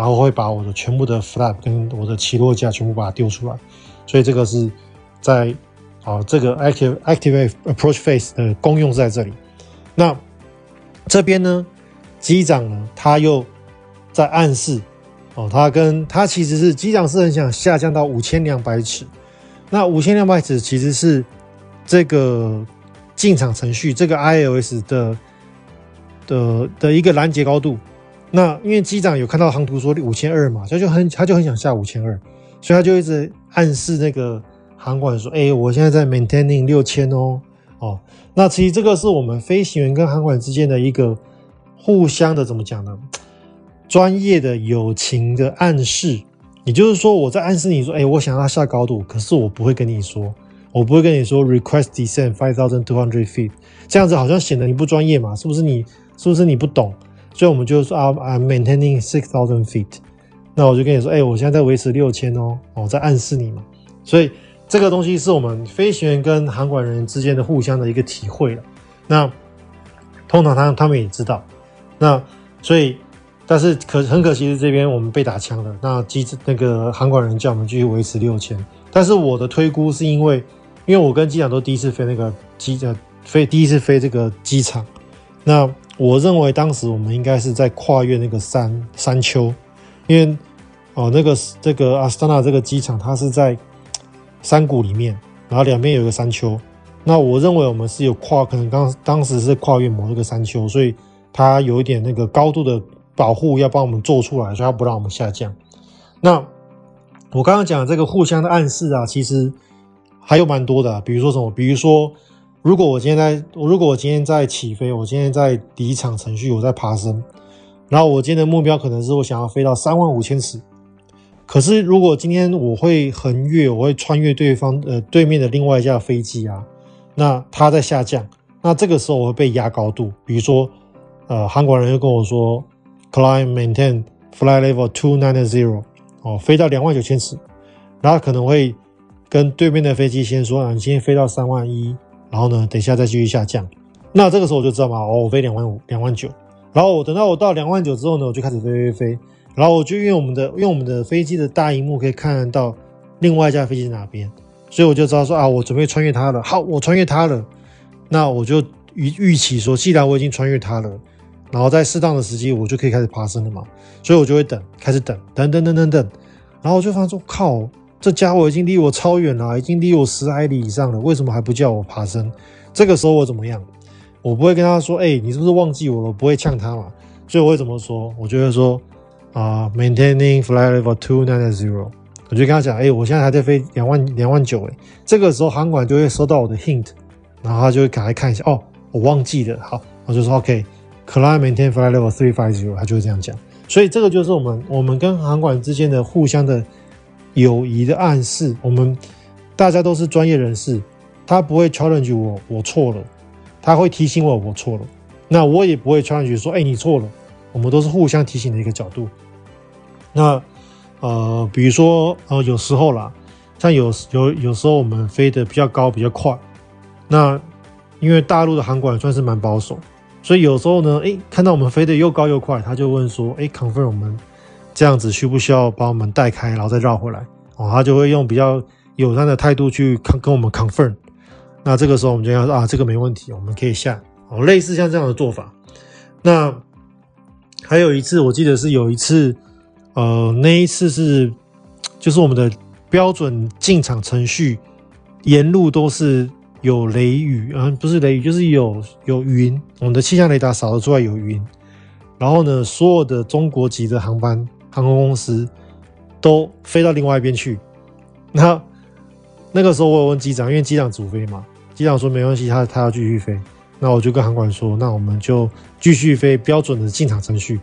然后会把我的全部的 flap 跟我的起落架全部把它丢出来。所以这个是在啊这个 active active approach phase 的功用在这里。那这边呢，机长呢，他又在暗示。哦，他跟他其实是机长是很想下降到五千两百尺，那五千两百尺其实是这个进场程序这个 ILS 的的的一个拦截高度。那因为机长有看到航图说五千二嘛，他就很他就很想下五千二，所以他就一直暗示那个航管说：“哎、我现在在 maintaining 六千哦。”哦，那其实这个是我们飞行员跟航管之间的一个互相的怎么讲呢？专业的友情的暗示，也就是说，我在暗示你说，哎、我想要下高度，可是我不会跟你说，我不会跟你说 request descent five thousand two hundred feet，这样子好像显得你不专业嘛，是不是你？是不是你不懂？所以我们就说啊，I'm maintaining six thousand feet，那我就跟你说，哎、我现在在维持六千哦，我在暗示你嘛。所以这个东西是我们飞行员跟航管人员之间的互相的一个体会了。那通常他他们也知道，那所以。但是可很可惜是这边我们被打枪了。那机那个航管人叫我们继续维持六千。但是我的推估是因为，因为我跟机长都第一次飞那个机呃飞第一次飞这个机场。那我认为当时我们应该是在跨越那个山山丘，因为哦那个这个阿斯塔纳这个机场它是在山谷里面，然后两边有一个山丘。那我认为我们是有跨，可能当当时是跨越某一个山丘，所以它有一点那个高度的。保护要帮我们做出来，所以它不让我们下降。那我刚刚讲这个互相的暗示啊，其实还有蛮多的。比如说什么？比如说，如果我今天在，如果我今天在起飞，我今天在离场程序，我在爬升，然后我今天的目标可能是我想要飞到三万五千尺。可是如果今天我会横越，我会穿越对方呃对面的另外一架飞机啊，那它在下降，那这个时候我会被压高度。比如说，呃，航管人又跟我说。Climb maintain fly level two nine zero，哦，飞到两万九千尺，然后可能会跟对面的飞机先说，啊，你先飞到三万一，然后呢，等一下再继续下降。那这个时候我就知道嘛，哦，我飞两万五，两万九，然后我等到我到两万九之后呢，我就开始飞飞飞，然后我就用我们的用我们的飞机的大荧幕可以看得到另外一架飞机在哪边，所以我就知道说啊，我准备穿越它了。好，我穿越它了，那我就预预期说，既然我已经穿越它了。然后在适当的时机，我就可以开始爬升了嘛，所以我就会等，开始等，等等等等等，然后我就发现说，靠，这家伙已经离我超远了，已经离我十海里以上了，为什么还不叫我爬升？这个时候我怎么样？我不会跟他说，哎、你是不是忘记我了？我不会呛他嘛，所以我会怎么说？我就会说，啊、，maintaining flight level two nine zero，我就跟他讲，哎、我现在还在飞两万两万九，哎，这个时候航管就会收到我的 hint，然后他就会赶快看一下，哦，我忘记了，好，我就说 OK。Climb maintain flight level three five zero，他就会这样讲，所以这个就是我们我们跟航管之间的互相的友谊的暗示。我们大家都是专业人士，他不会 challenge 我，我错了，他会提醒我我错了，那我也不会 challenge 说，哎、你错了。我们都是互相提醒的一个角度。那呃，比如说呃，有时候啦，像有有有时候我们飞得比较高比较快，那因为大陆的航管算是蛮保守。所以有时候呢，哎，看到我们飞得又高又快，他就问说，哎，confirm 我们这样子需不需要把我们带开，然后再绕回来？哦，他就会用比较友善的态度去跟我们 confirm。那这个时候我们就要说啊，这个没问题，我们可以下。哦，类似像这样的做法。那还有一次，我记得是有一次，呃，那一次是就是我们的标准进场程序，沿路都是。有雷雨啊，不是雷雨，就是有有云。我们的气象雷达扫得出来有云。然后呢，所有的中国籍的航班航空公司都飞到另外一边去。那那个时候我有问机长，因为机长主飞嘛，机长说没关系，他他要继续飞。那我就跟航管说，那我们就继续飞标准的进场程序。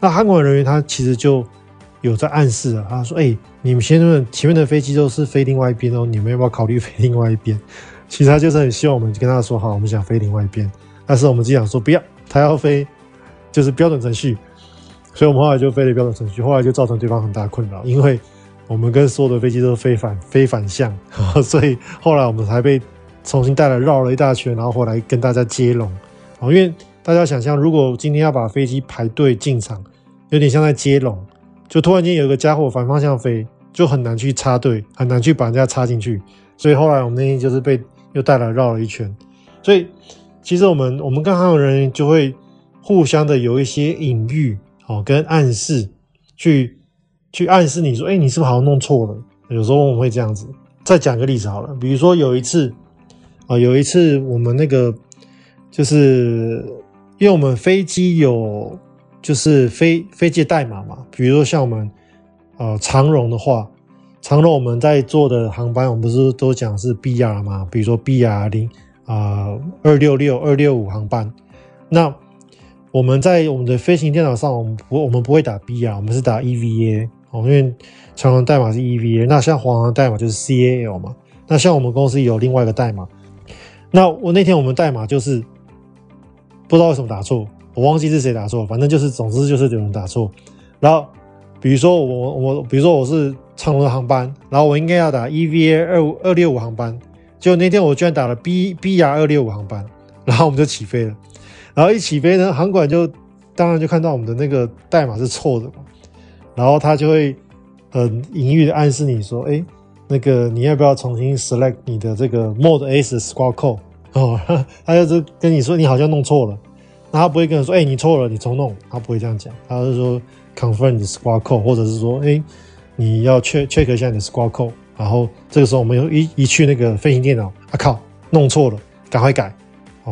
那航管人员他其实就有在暗示了，他说：“哎、你们先生前面的飞机都是飞另外一边哦，你们要不要考虑飞另外一边？” 其实他就是很希望我们跟他说好，我们想飞另外一边。但是我们机长说不要，他要飞就是标准程序。所以我们后来就飞了标准程序，后来就造成对方很大困扰，因为我们跟所有的飞机都是飞反飞反向，所以后来我们才被。重新带来绕了一大圈，然后回来跟大家接龙。哦，因为大家想象，如果今天要把飞机排队进场，有点像在接龙，就突然间有个家伙反方向飞，就很难去插队，很难去把人家插进去。所以后来我们那天就是被又带来绕了一圈。所以其实我们我们跟航管人就会互相的有一些隐喻哦，跟暗示，去去暗示你说，哎，你是不是好像弄错了？有时候我们会这样子。再讲个例子好了，比如说有一次。啊，有一次我们那个就是因为我们飞机有就是飞飞机代码嘛，比如说像我们呃长荣的话，长荣我们在做的航班，我们不是都讲是 BR 嘛，比如说 BR 零啊二六六二六五航班，那我们在我们的飞行电脑上，我们不我们不会打 BR，我们是打 EVA 哦，因为长荣代码是 EVA，那像黄航代码就是 CAL 嘛，那像我们公司有另外一个代码。那我那天我们代码就是不知道为什么打错，我忘记是谁打错，反正就是总之就是有人打错。然后比如说我我比如说我是长龙的航班，然后我应该要打 EVA 二五二六五航班，结果那天我居然打了 B BR 二六五航班，然后我们就起飞了。然后一起飞呢，航管就当然就看到我们的那个代码是错的嘛，然后他就会很隐喻的暗示你说，哎。那个你要不要重新 select 你的这个 mode S squawk code 哦？他就是跟你说你好像弄错了，那他不会跟你说哎、你错了你重弄，他不会这样讲，他是说 confirm 你的 squawk code，或者是说哎、你要 check check 一下你的 squawk code，然后这个时候我们又一一去那个飞行电脑，啊靠弄错了，赶快改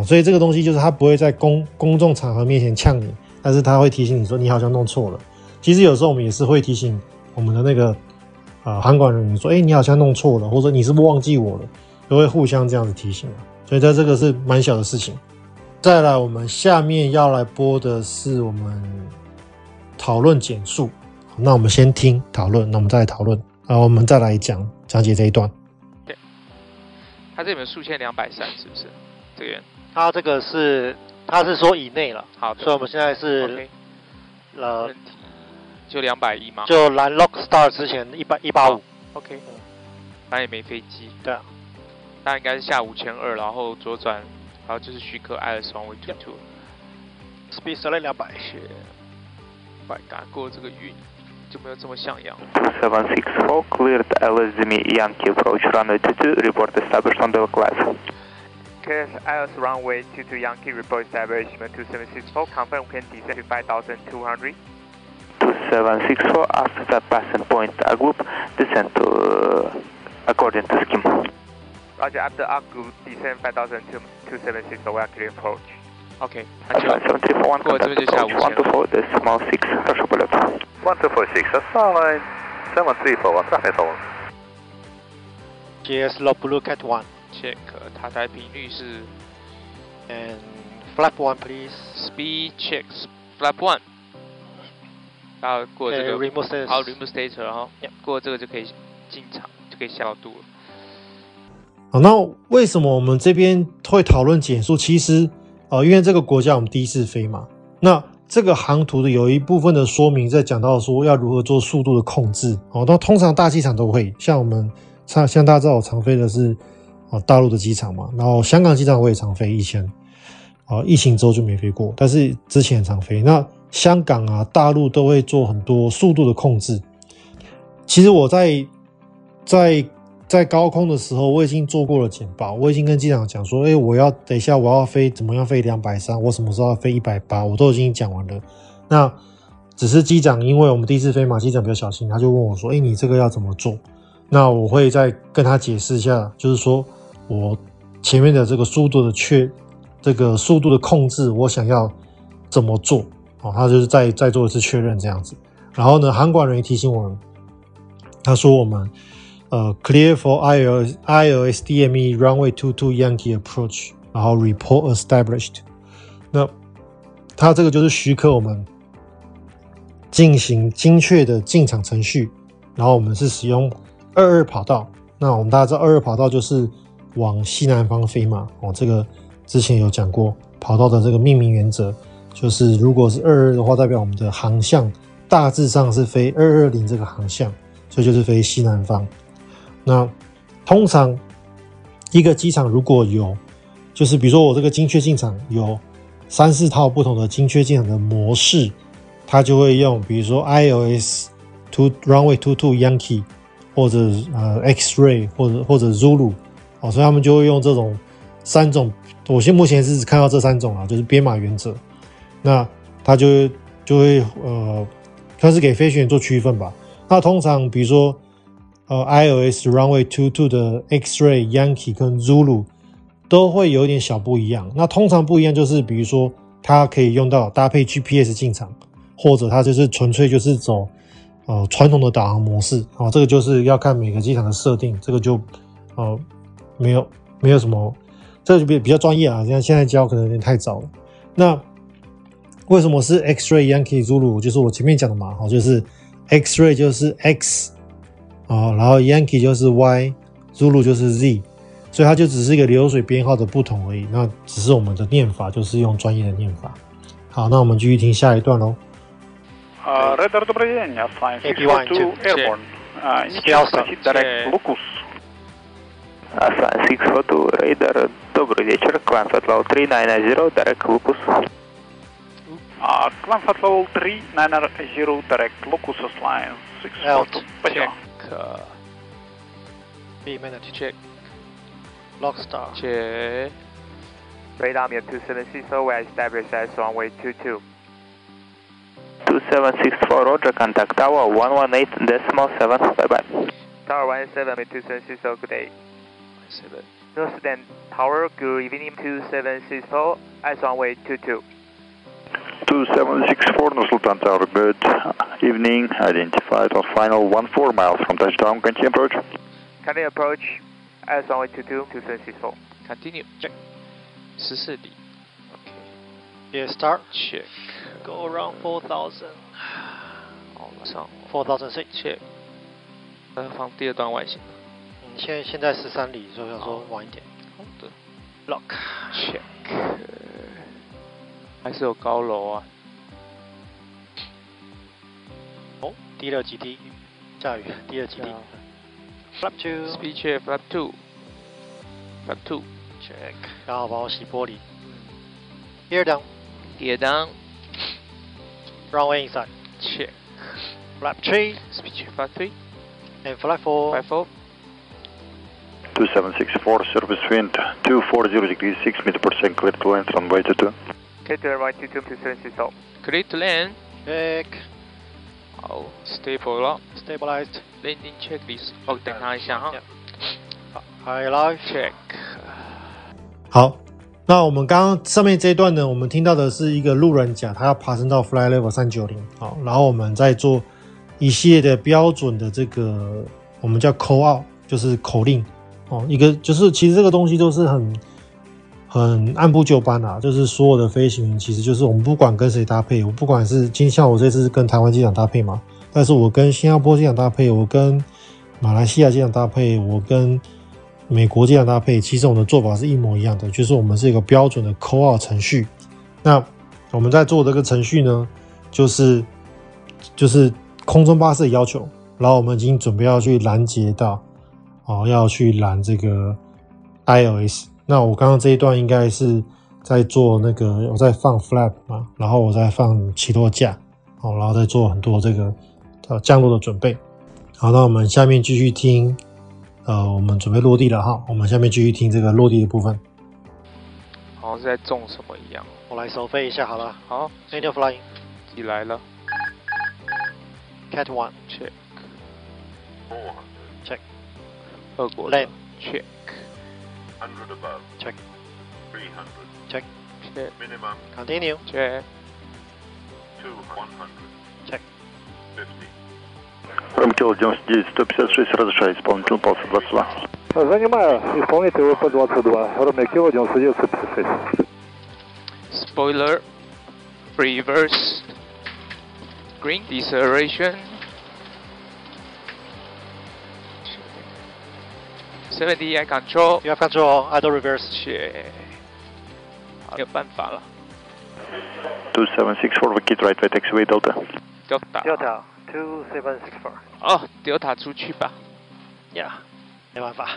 所以这个东西就是他不会在公公众场合面前呛你，但是他会提醒你说你好像弄错了。其实有时候我们也是会提醒我们的那个。啊，航管人员说：“哎、你好像弄错了，或者你是不忘记我了？”都会互相这样子提醒。所以，在这个是蛮小的事情。再来，我们下面要来播的是我们讨论减速。那我们先听讨论，那我们再来讨论，然后我们再来讲讲解这一段。对，他这里面速限两百三，是不是？这边，他这个是，他是说以内了。好，所以我们现在是呃。就两百一吗？就蓝 lock start 之前一百一八五，OK，反正也没飞机。对啊，那应该是下五千二，然后左转，然后就是许可 ILS runway two two。Speed select 两百，是，快赶过这个云，就没有这么像样。Seven six four cleared LSZM Yankee approach runway two two report established on the class. Americas, ILS runway 22 Yankee report diversion 2764, confirm can descend to 5200. 2764, after that passing point a group, descend to uh, according to scheme. Roger, after a group, descend 5264, we are clear approach. Okay, 过这边就下五千。decimal six, double left. One two four six, aside. Seven three four one, traffic four. GS log look at one. Check 塔台频率是 and flap one please. Speed checks flap one，。然后过这个，好，remove stator，然后过这个就可以进场，就可以下到度了。好，那为什么我们这边会讨论减速？其实，呃，因为这个国家我们第一次飞嘛，那这个航图的有一部分的说明在讲到说要如何做速度的控制。哦，那通常大机场都会，像我们像像大家知道我常飞的是啊大陆的机场嘛，然后香港机场我也常飞以前，啊疫情之后就没飞过，但是之前常飞那。香港啊，大陆都会做很多速度的控制。其实我在在在高空的时候，我已经做过了简报，我已经跟机长讲说，哎，我要等一下我要飞怎么样飞两百三，我什么时候要飞一百八，我都已经讲完了。那只是机长，因为我们第一次飞嘛，机长比较小心，他就问我说，哎，你这个要怎么做？那我会再跟他解释一下，就是说我前面的这个速度的确，这个速度的控制，我想要怎么做。哦，他就是再再做一次确认这样子，然后呢，航管人员提醒我们，他说我们呃，clear for ILS ILS DME runway two two Yankee approach，然后 report established。那它这个就是许可我们进行精确的进场程序，然后我们是使用二二跑道。那我们大家知道二二跑道就是往西南方飞嘛？哦，这个之前有讲过跑道的这个命名原则，就是如果是二二的话，代表我们的航向大致上是飞二二零这个航向，所以就是飞西南方。那通常一个机场如果有，就是比如说我这个精确进场有三四套不同的精确进场的模式，它就会用比如说 I O S two runway two two Yankee 或者呃 X-ray 或者或者 Zulu 哦，所以他们就会用这种三种。我现目前是只看到这三种啊，就是编码原则。那它就就会呃，它是给飞行员做区分吧。那通常比如说。呃，ILS runway two two 的 X-ray Yankee 跟 Zulu 都会有点小不一样。那通常不一样就是，比如说它可以用到搭配 GPS 进场，或者它就是纯粹就是走呃传统的导航模式。啊、哦，这个就是要看每个机场的设定，这个就呃没有没有什么，这个就比比较专业啊。像现在教可能有点太早了。那为什么是 X-ray Yankee Zulu？就是我前面讲的嘛，好，就是 X-ray 就是 X。啊，然后 Yankee 就是 Y，Zulu 就是 Z，所以它就只是一个流水编号的不同而已。那只是我们的念法，就是用专业的念法。好，那我们继续听下一段喽。Uh, Radar добрый день, flying 642 airborne. Uh, initial direct Locus. Flying 642 Radar, добрый вечер, climb flight level 3990, direct Locus. Uh, climb flight level 3990, direct Locus, flying 642. Спасибо. Uh, B minute check. Lockstar. Check. Radar Mir 2760, we are established as runway 22. 2764, roger, contact tower 118 decimal 7, bye bye. Tower 17, Mir 2760, good day. 7. North Stand Tower, good evening 2760, as runway 22. 2764, Nursultan Tower, good evening, identified on final 14 miles from touchdown, continue approach. Continue approach, as runway 22, 2764. Continue, check. 14里 OK. Yeah, start. Check Go around 4,000. 好，马上4,006 check. 呃，放第二段外形。嗯，现在现在十三里，所以要说晚一点。好的。Lock. Check. 还是有高楼啊。哦，第二基地，下雨，第二基地。Flap two. Speed check. Flap two. Flap two. Check. 刚好帮我洗玻璃。Gear down. Gear down. Runway inside. Check. Flap three. Speed check. Flap three. And flap four. Flap four. 2764, surface wind 240 degrees 6 meters per second, clear to land, runway 22. Clear to land, 22 2760. Clear to land. Check. 好，stable 了，stabilized。Landing checklist，哦，等他一下哈。好，High life check。好， 那我们刚刚上面这一段呢，我们听到的是一个路人甲，他要爬升到 fly level 三九零。好，然后我们在做一系列的标准的这个，我们叫 call out，就是口令。哦，一个就是其实这个东西都是很很按部就班啊，就是所有的飞行员，其实就是我们不管跟谁搭配，我不管是今像我这次跟台湾机场搭配嘛，但是我跟新加坡机场搭配，我跟马来西亚机场搭配，我跟美国这样搭配，其实我们的做法是一模一样的，就是我们是一个标准的扣二程序。那我们在做这个程序呢，就是就是空中巴士的要求，然后我们已经准备要去拦截到。哦，要去拦这个 iOS。那我刚刚这一段应该是在做那个，我在放 flap 嘛，然后我在放起落架，哦，然后再做很多这个呃降落的准备。好，那我们下面继续听，呃，我们准备落地了哈。我们下面继续听这个落地的部分。好像是在种什么一样。我来收费一下好了。好，Native Flying，你来了。Cat One check。俄国 land check hundred above check three hundred check check minimum continue check two one hundred check fifty Ромтел 99, 156, разрешаю исполнитель полоса 22. Занимаю исполнитель ВП 22, Ромтел 99, 156. Spoiler, reverse, green, deceleration. 70 I control. You have control, idle reverse. 切，没有办法了。 2764 for Kit right by taxiway Delta. Delta。 Delta 2764。哦，Delta 出去吧。呀，没办法。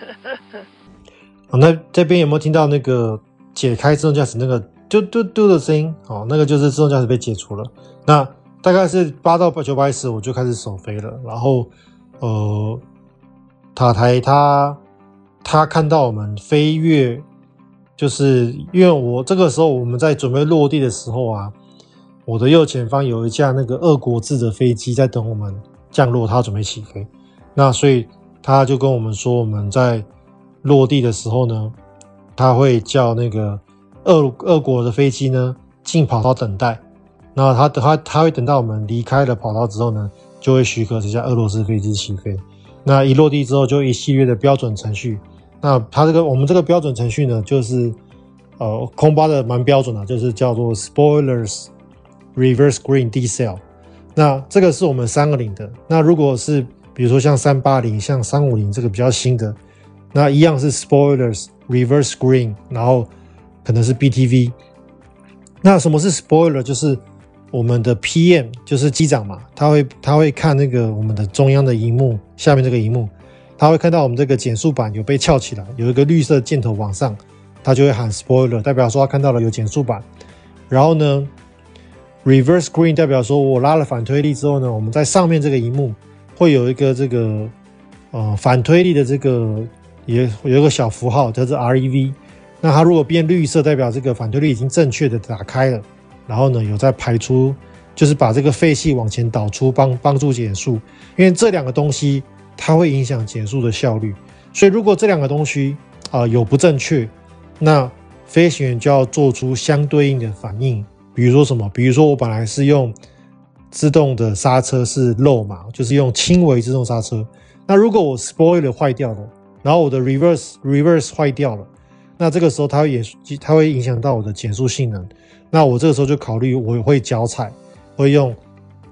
哦，那这边有没有听到那个解开自动驾驶那个嘟嘟嘟的声音？哦，那个就是自动驾驶被解除了。那大概是八到九百时，我就开始首飞了。然后，呃，塔台他他看到我们飞跃，就是因为我这个时候我们在准备落地的时候啊，我的右前方有一架那个俄国制的飞机在等我们降落，它准备起飞。那所以他就跟我们说，我们在落地的时候呢，他会叫那个俄俄国的飞机呢进跑道等待。那他他他会等到我们离开了跑道之后呢，就会许可这架俄罗斯飞机起飞。那一落地之后，就一系列的标准程序。那它这个我们这个标准程序呢，就是呃空巴的蛮标准的，就是叫做 spoilers reverse green decel。那这个是我们三二零的。那如果是比如说像三八零、像三五零这个比较新的，那一样是 spoilers reverse green，然后可能是 BTV。那什么是 spoiler？就是我们的 PM，就是机长嘛，他会他会看那个我们的中央的荧幕下面这个荧幕，他会看到我们这个减速板有被翘起来，有一个绿色箭头往上，他就会喊 spoiler，代表说他看到了有减速板。然后呢，reverse green 代表说我拉了反推力之后呢，我们在上面这个荧幕会有一个这个呃反推力的这个也有一个小符号叫做 REV。那它如果变绿色，代表这个反推力已经正确的打开了。然后呢，有在排出，就是把这个废气往前导出，帮帮助减速。因为这两个东西它会影响减速的效率，所以如果这两个东西啊、有不正确，那飞行员就要做出相对应的反应。比如说什么？比如说我本来是用自动的刹车是 low 嘛，就是用轻微自动刹车。那如果我 spoiler 坏掉了，然后我的 reverse reverse 坏掉了，那这个时候它也它会影响到我的减速性能。那我这个时候就考虑，我会脚踩，会用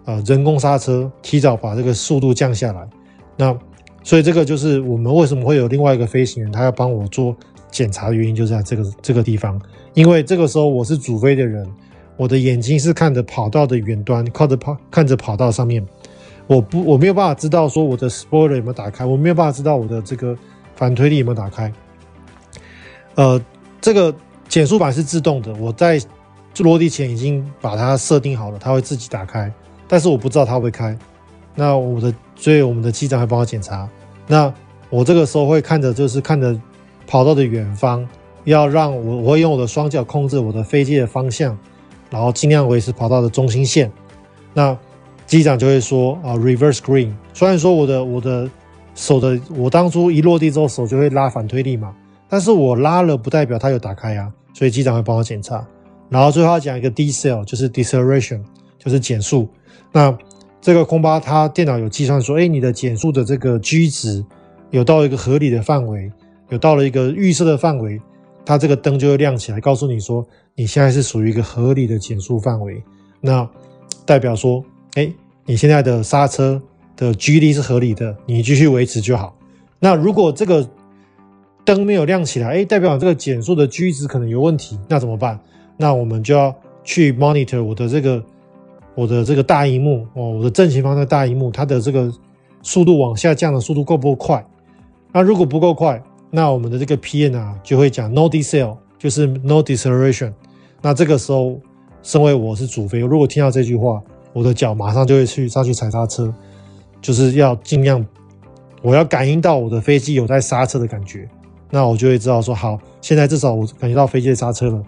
呃人工刹车，提早把这个速度降下来。那所以这个就是我们为什么会有另外一个飞行员，他要帮我做检查的原因，就是在这个这个地方。因为这个时候我是主飞的人，我的眼睛是看着跑道的远端，靠着跑看着跑道上面，我不我没有办法知道说我的 spoiler 有没有打开，我没有办法知道我的这个反推力有没有打开。呃，这个减速板是自动的，我在落地前已经把它设定好了，它会自己打开，但是我不知道它会开。那我的，所以我们的机长会帮我检查。那我这个时候会看着，就是看着跑道的远方，要让我，我会用我的双脚控制我的飞机的方向，然后尽量维持跑道的中心线。那机长就会说啊，reverse green。虽然说我的我的手的，我当初一落地之后手就会拉反推力嘛。但是我拉了不代表它有打开啊，所以机长会帮我检查。然后最后要讲一个 decel，就是 deceleration，就是减速。那这个空巴它电脑有计算说，哎，你的减速的这个 G 值有到一个合理的范围，有到了一个预设的范围，它这个灯就会亮起来，告诉你说你现在是属于一个合理的减速范围。那代表说，哎，你现在的刹车的 G 力是合理的，你继续维持就好。那如果这个灯没有亮起来，哎，代表这个减速的 G 值可能有问题，那怎么办？那我们就要去 monitor 我的这个我的这个大荧幕哦，我的正前方的大荧幕，它的这个速度往下降的速度够不够快？那如果不够快，那我们的这个 P N 啊就会讲 no decel，就是 no deceleration。那这个时候，身为我是主飞，如果听到这句话，我的脚马上就会去上去踩刹车，就是要尽量我要感应到我的飞机有在刹车的感觉。那我就会知道说，好，现在至少我感觉到飞机的刹车了，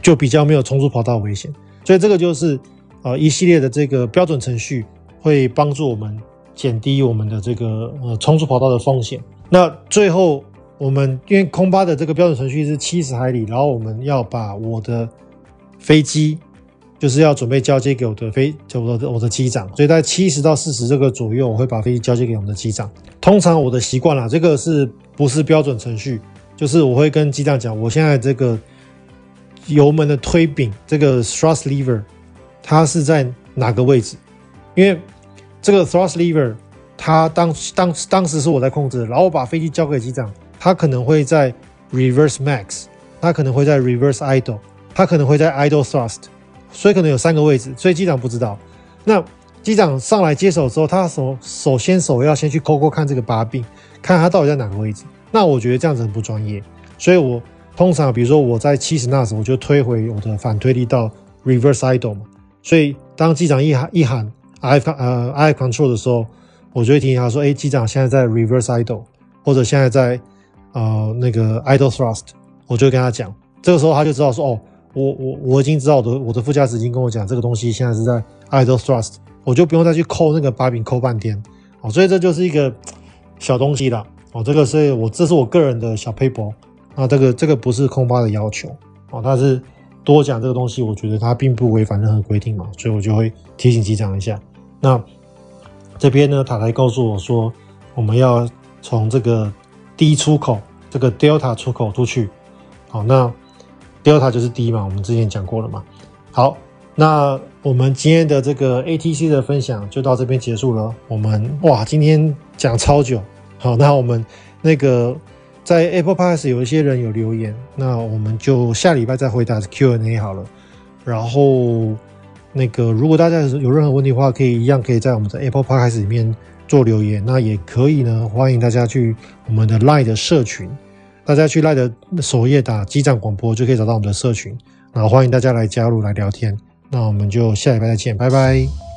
就比较没有冲出跑道危险。所以这个就是呃一系列的这个标准程序，会帮助我们减低我们的这个呃冲出跑道的风险。那最后我们因为空巴的这个标准程序是七十海里，然后我们要把我的飞机就是要准备交接给我的飞，就我的我的机长，所以在七十到四十这个左右，我会把飞机交接给我们的机长。通常我的习惯啦，这个是不是标准程序？就是我会跟机长讲，我现在这个油门的推柄，这个 thrust lever，它是在哪个位置？因为这个 thrust lever，它当当当时是我在控制，然后我把飞机交给机长，它可能会在 reverse max，它可能会在 reverse idle，他可能会在 idle thrust。所以可能有三个位置，所以机长不知道。那机长上来接手之后，他首首先首要先去抠抠看这个把柄，看他到底在哪个位置。那我觉得这样子很不专业，所以我通常比如说我在七十纳时，我就推回我的反推力到 reverse idle 嘛。所以当机长一喊一喊 I 呃 I control 的时候，我就会提醒他说：“哎，机长现在在 reverse idle，或者现在在呃那个 idle thrust。”我就会跟他讲，这个时候他就知道说：“哦。”我我我已经知道我的我的副驾驶已经跟我讲这个东西现在是在 idle thrust，我就不用再去抠那个把柄抠半天，哦，所以这就是一个小东西啦，哦，这个是我这是我个人的小 paper，那，这个这个不是空巴的要求，哦，他是多讲这个东西，我觉得它并不违反任何规定嘛，所以我就会提醒机长一下。那这边呢，塔台告诉我说，我们要从这个 D 出口，这个 Delta 出口出去，好，那。Delta 就是 D 嘛，我们之前讲过了嘛。好，那我们今天的这个 ATC 的分享就到这边结束了。我们哇，今天讲超久。好，那我们那个在 Apple Podcast 有一些人有留言，那我们就下礼拜再回答 Q&A 好了。然后那个如果大家有任何问题的话，可以一样可以在我们的 Apple Podcast 里面做留言。那也可以呢，欢迎大家去我们的 Line 的社群。大家去赖的首页打机长广播，就可以找到我们的社群，然后欢迎大家来加入来聊天。那我们就下礼拜再见，拜拜。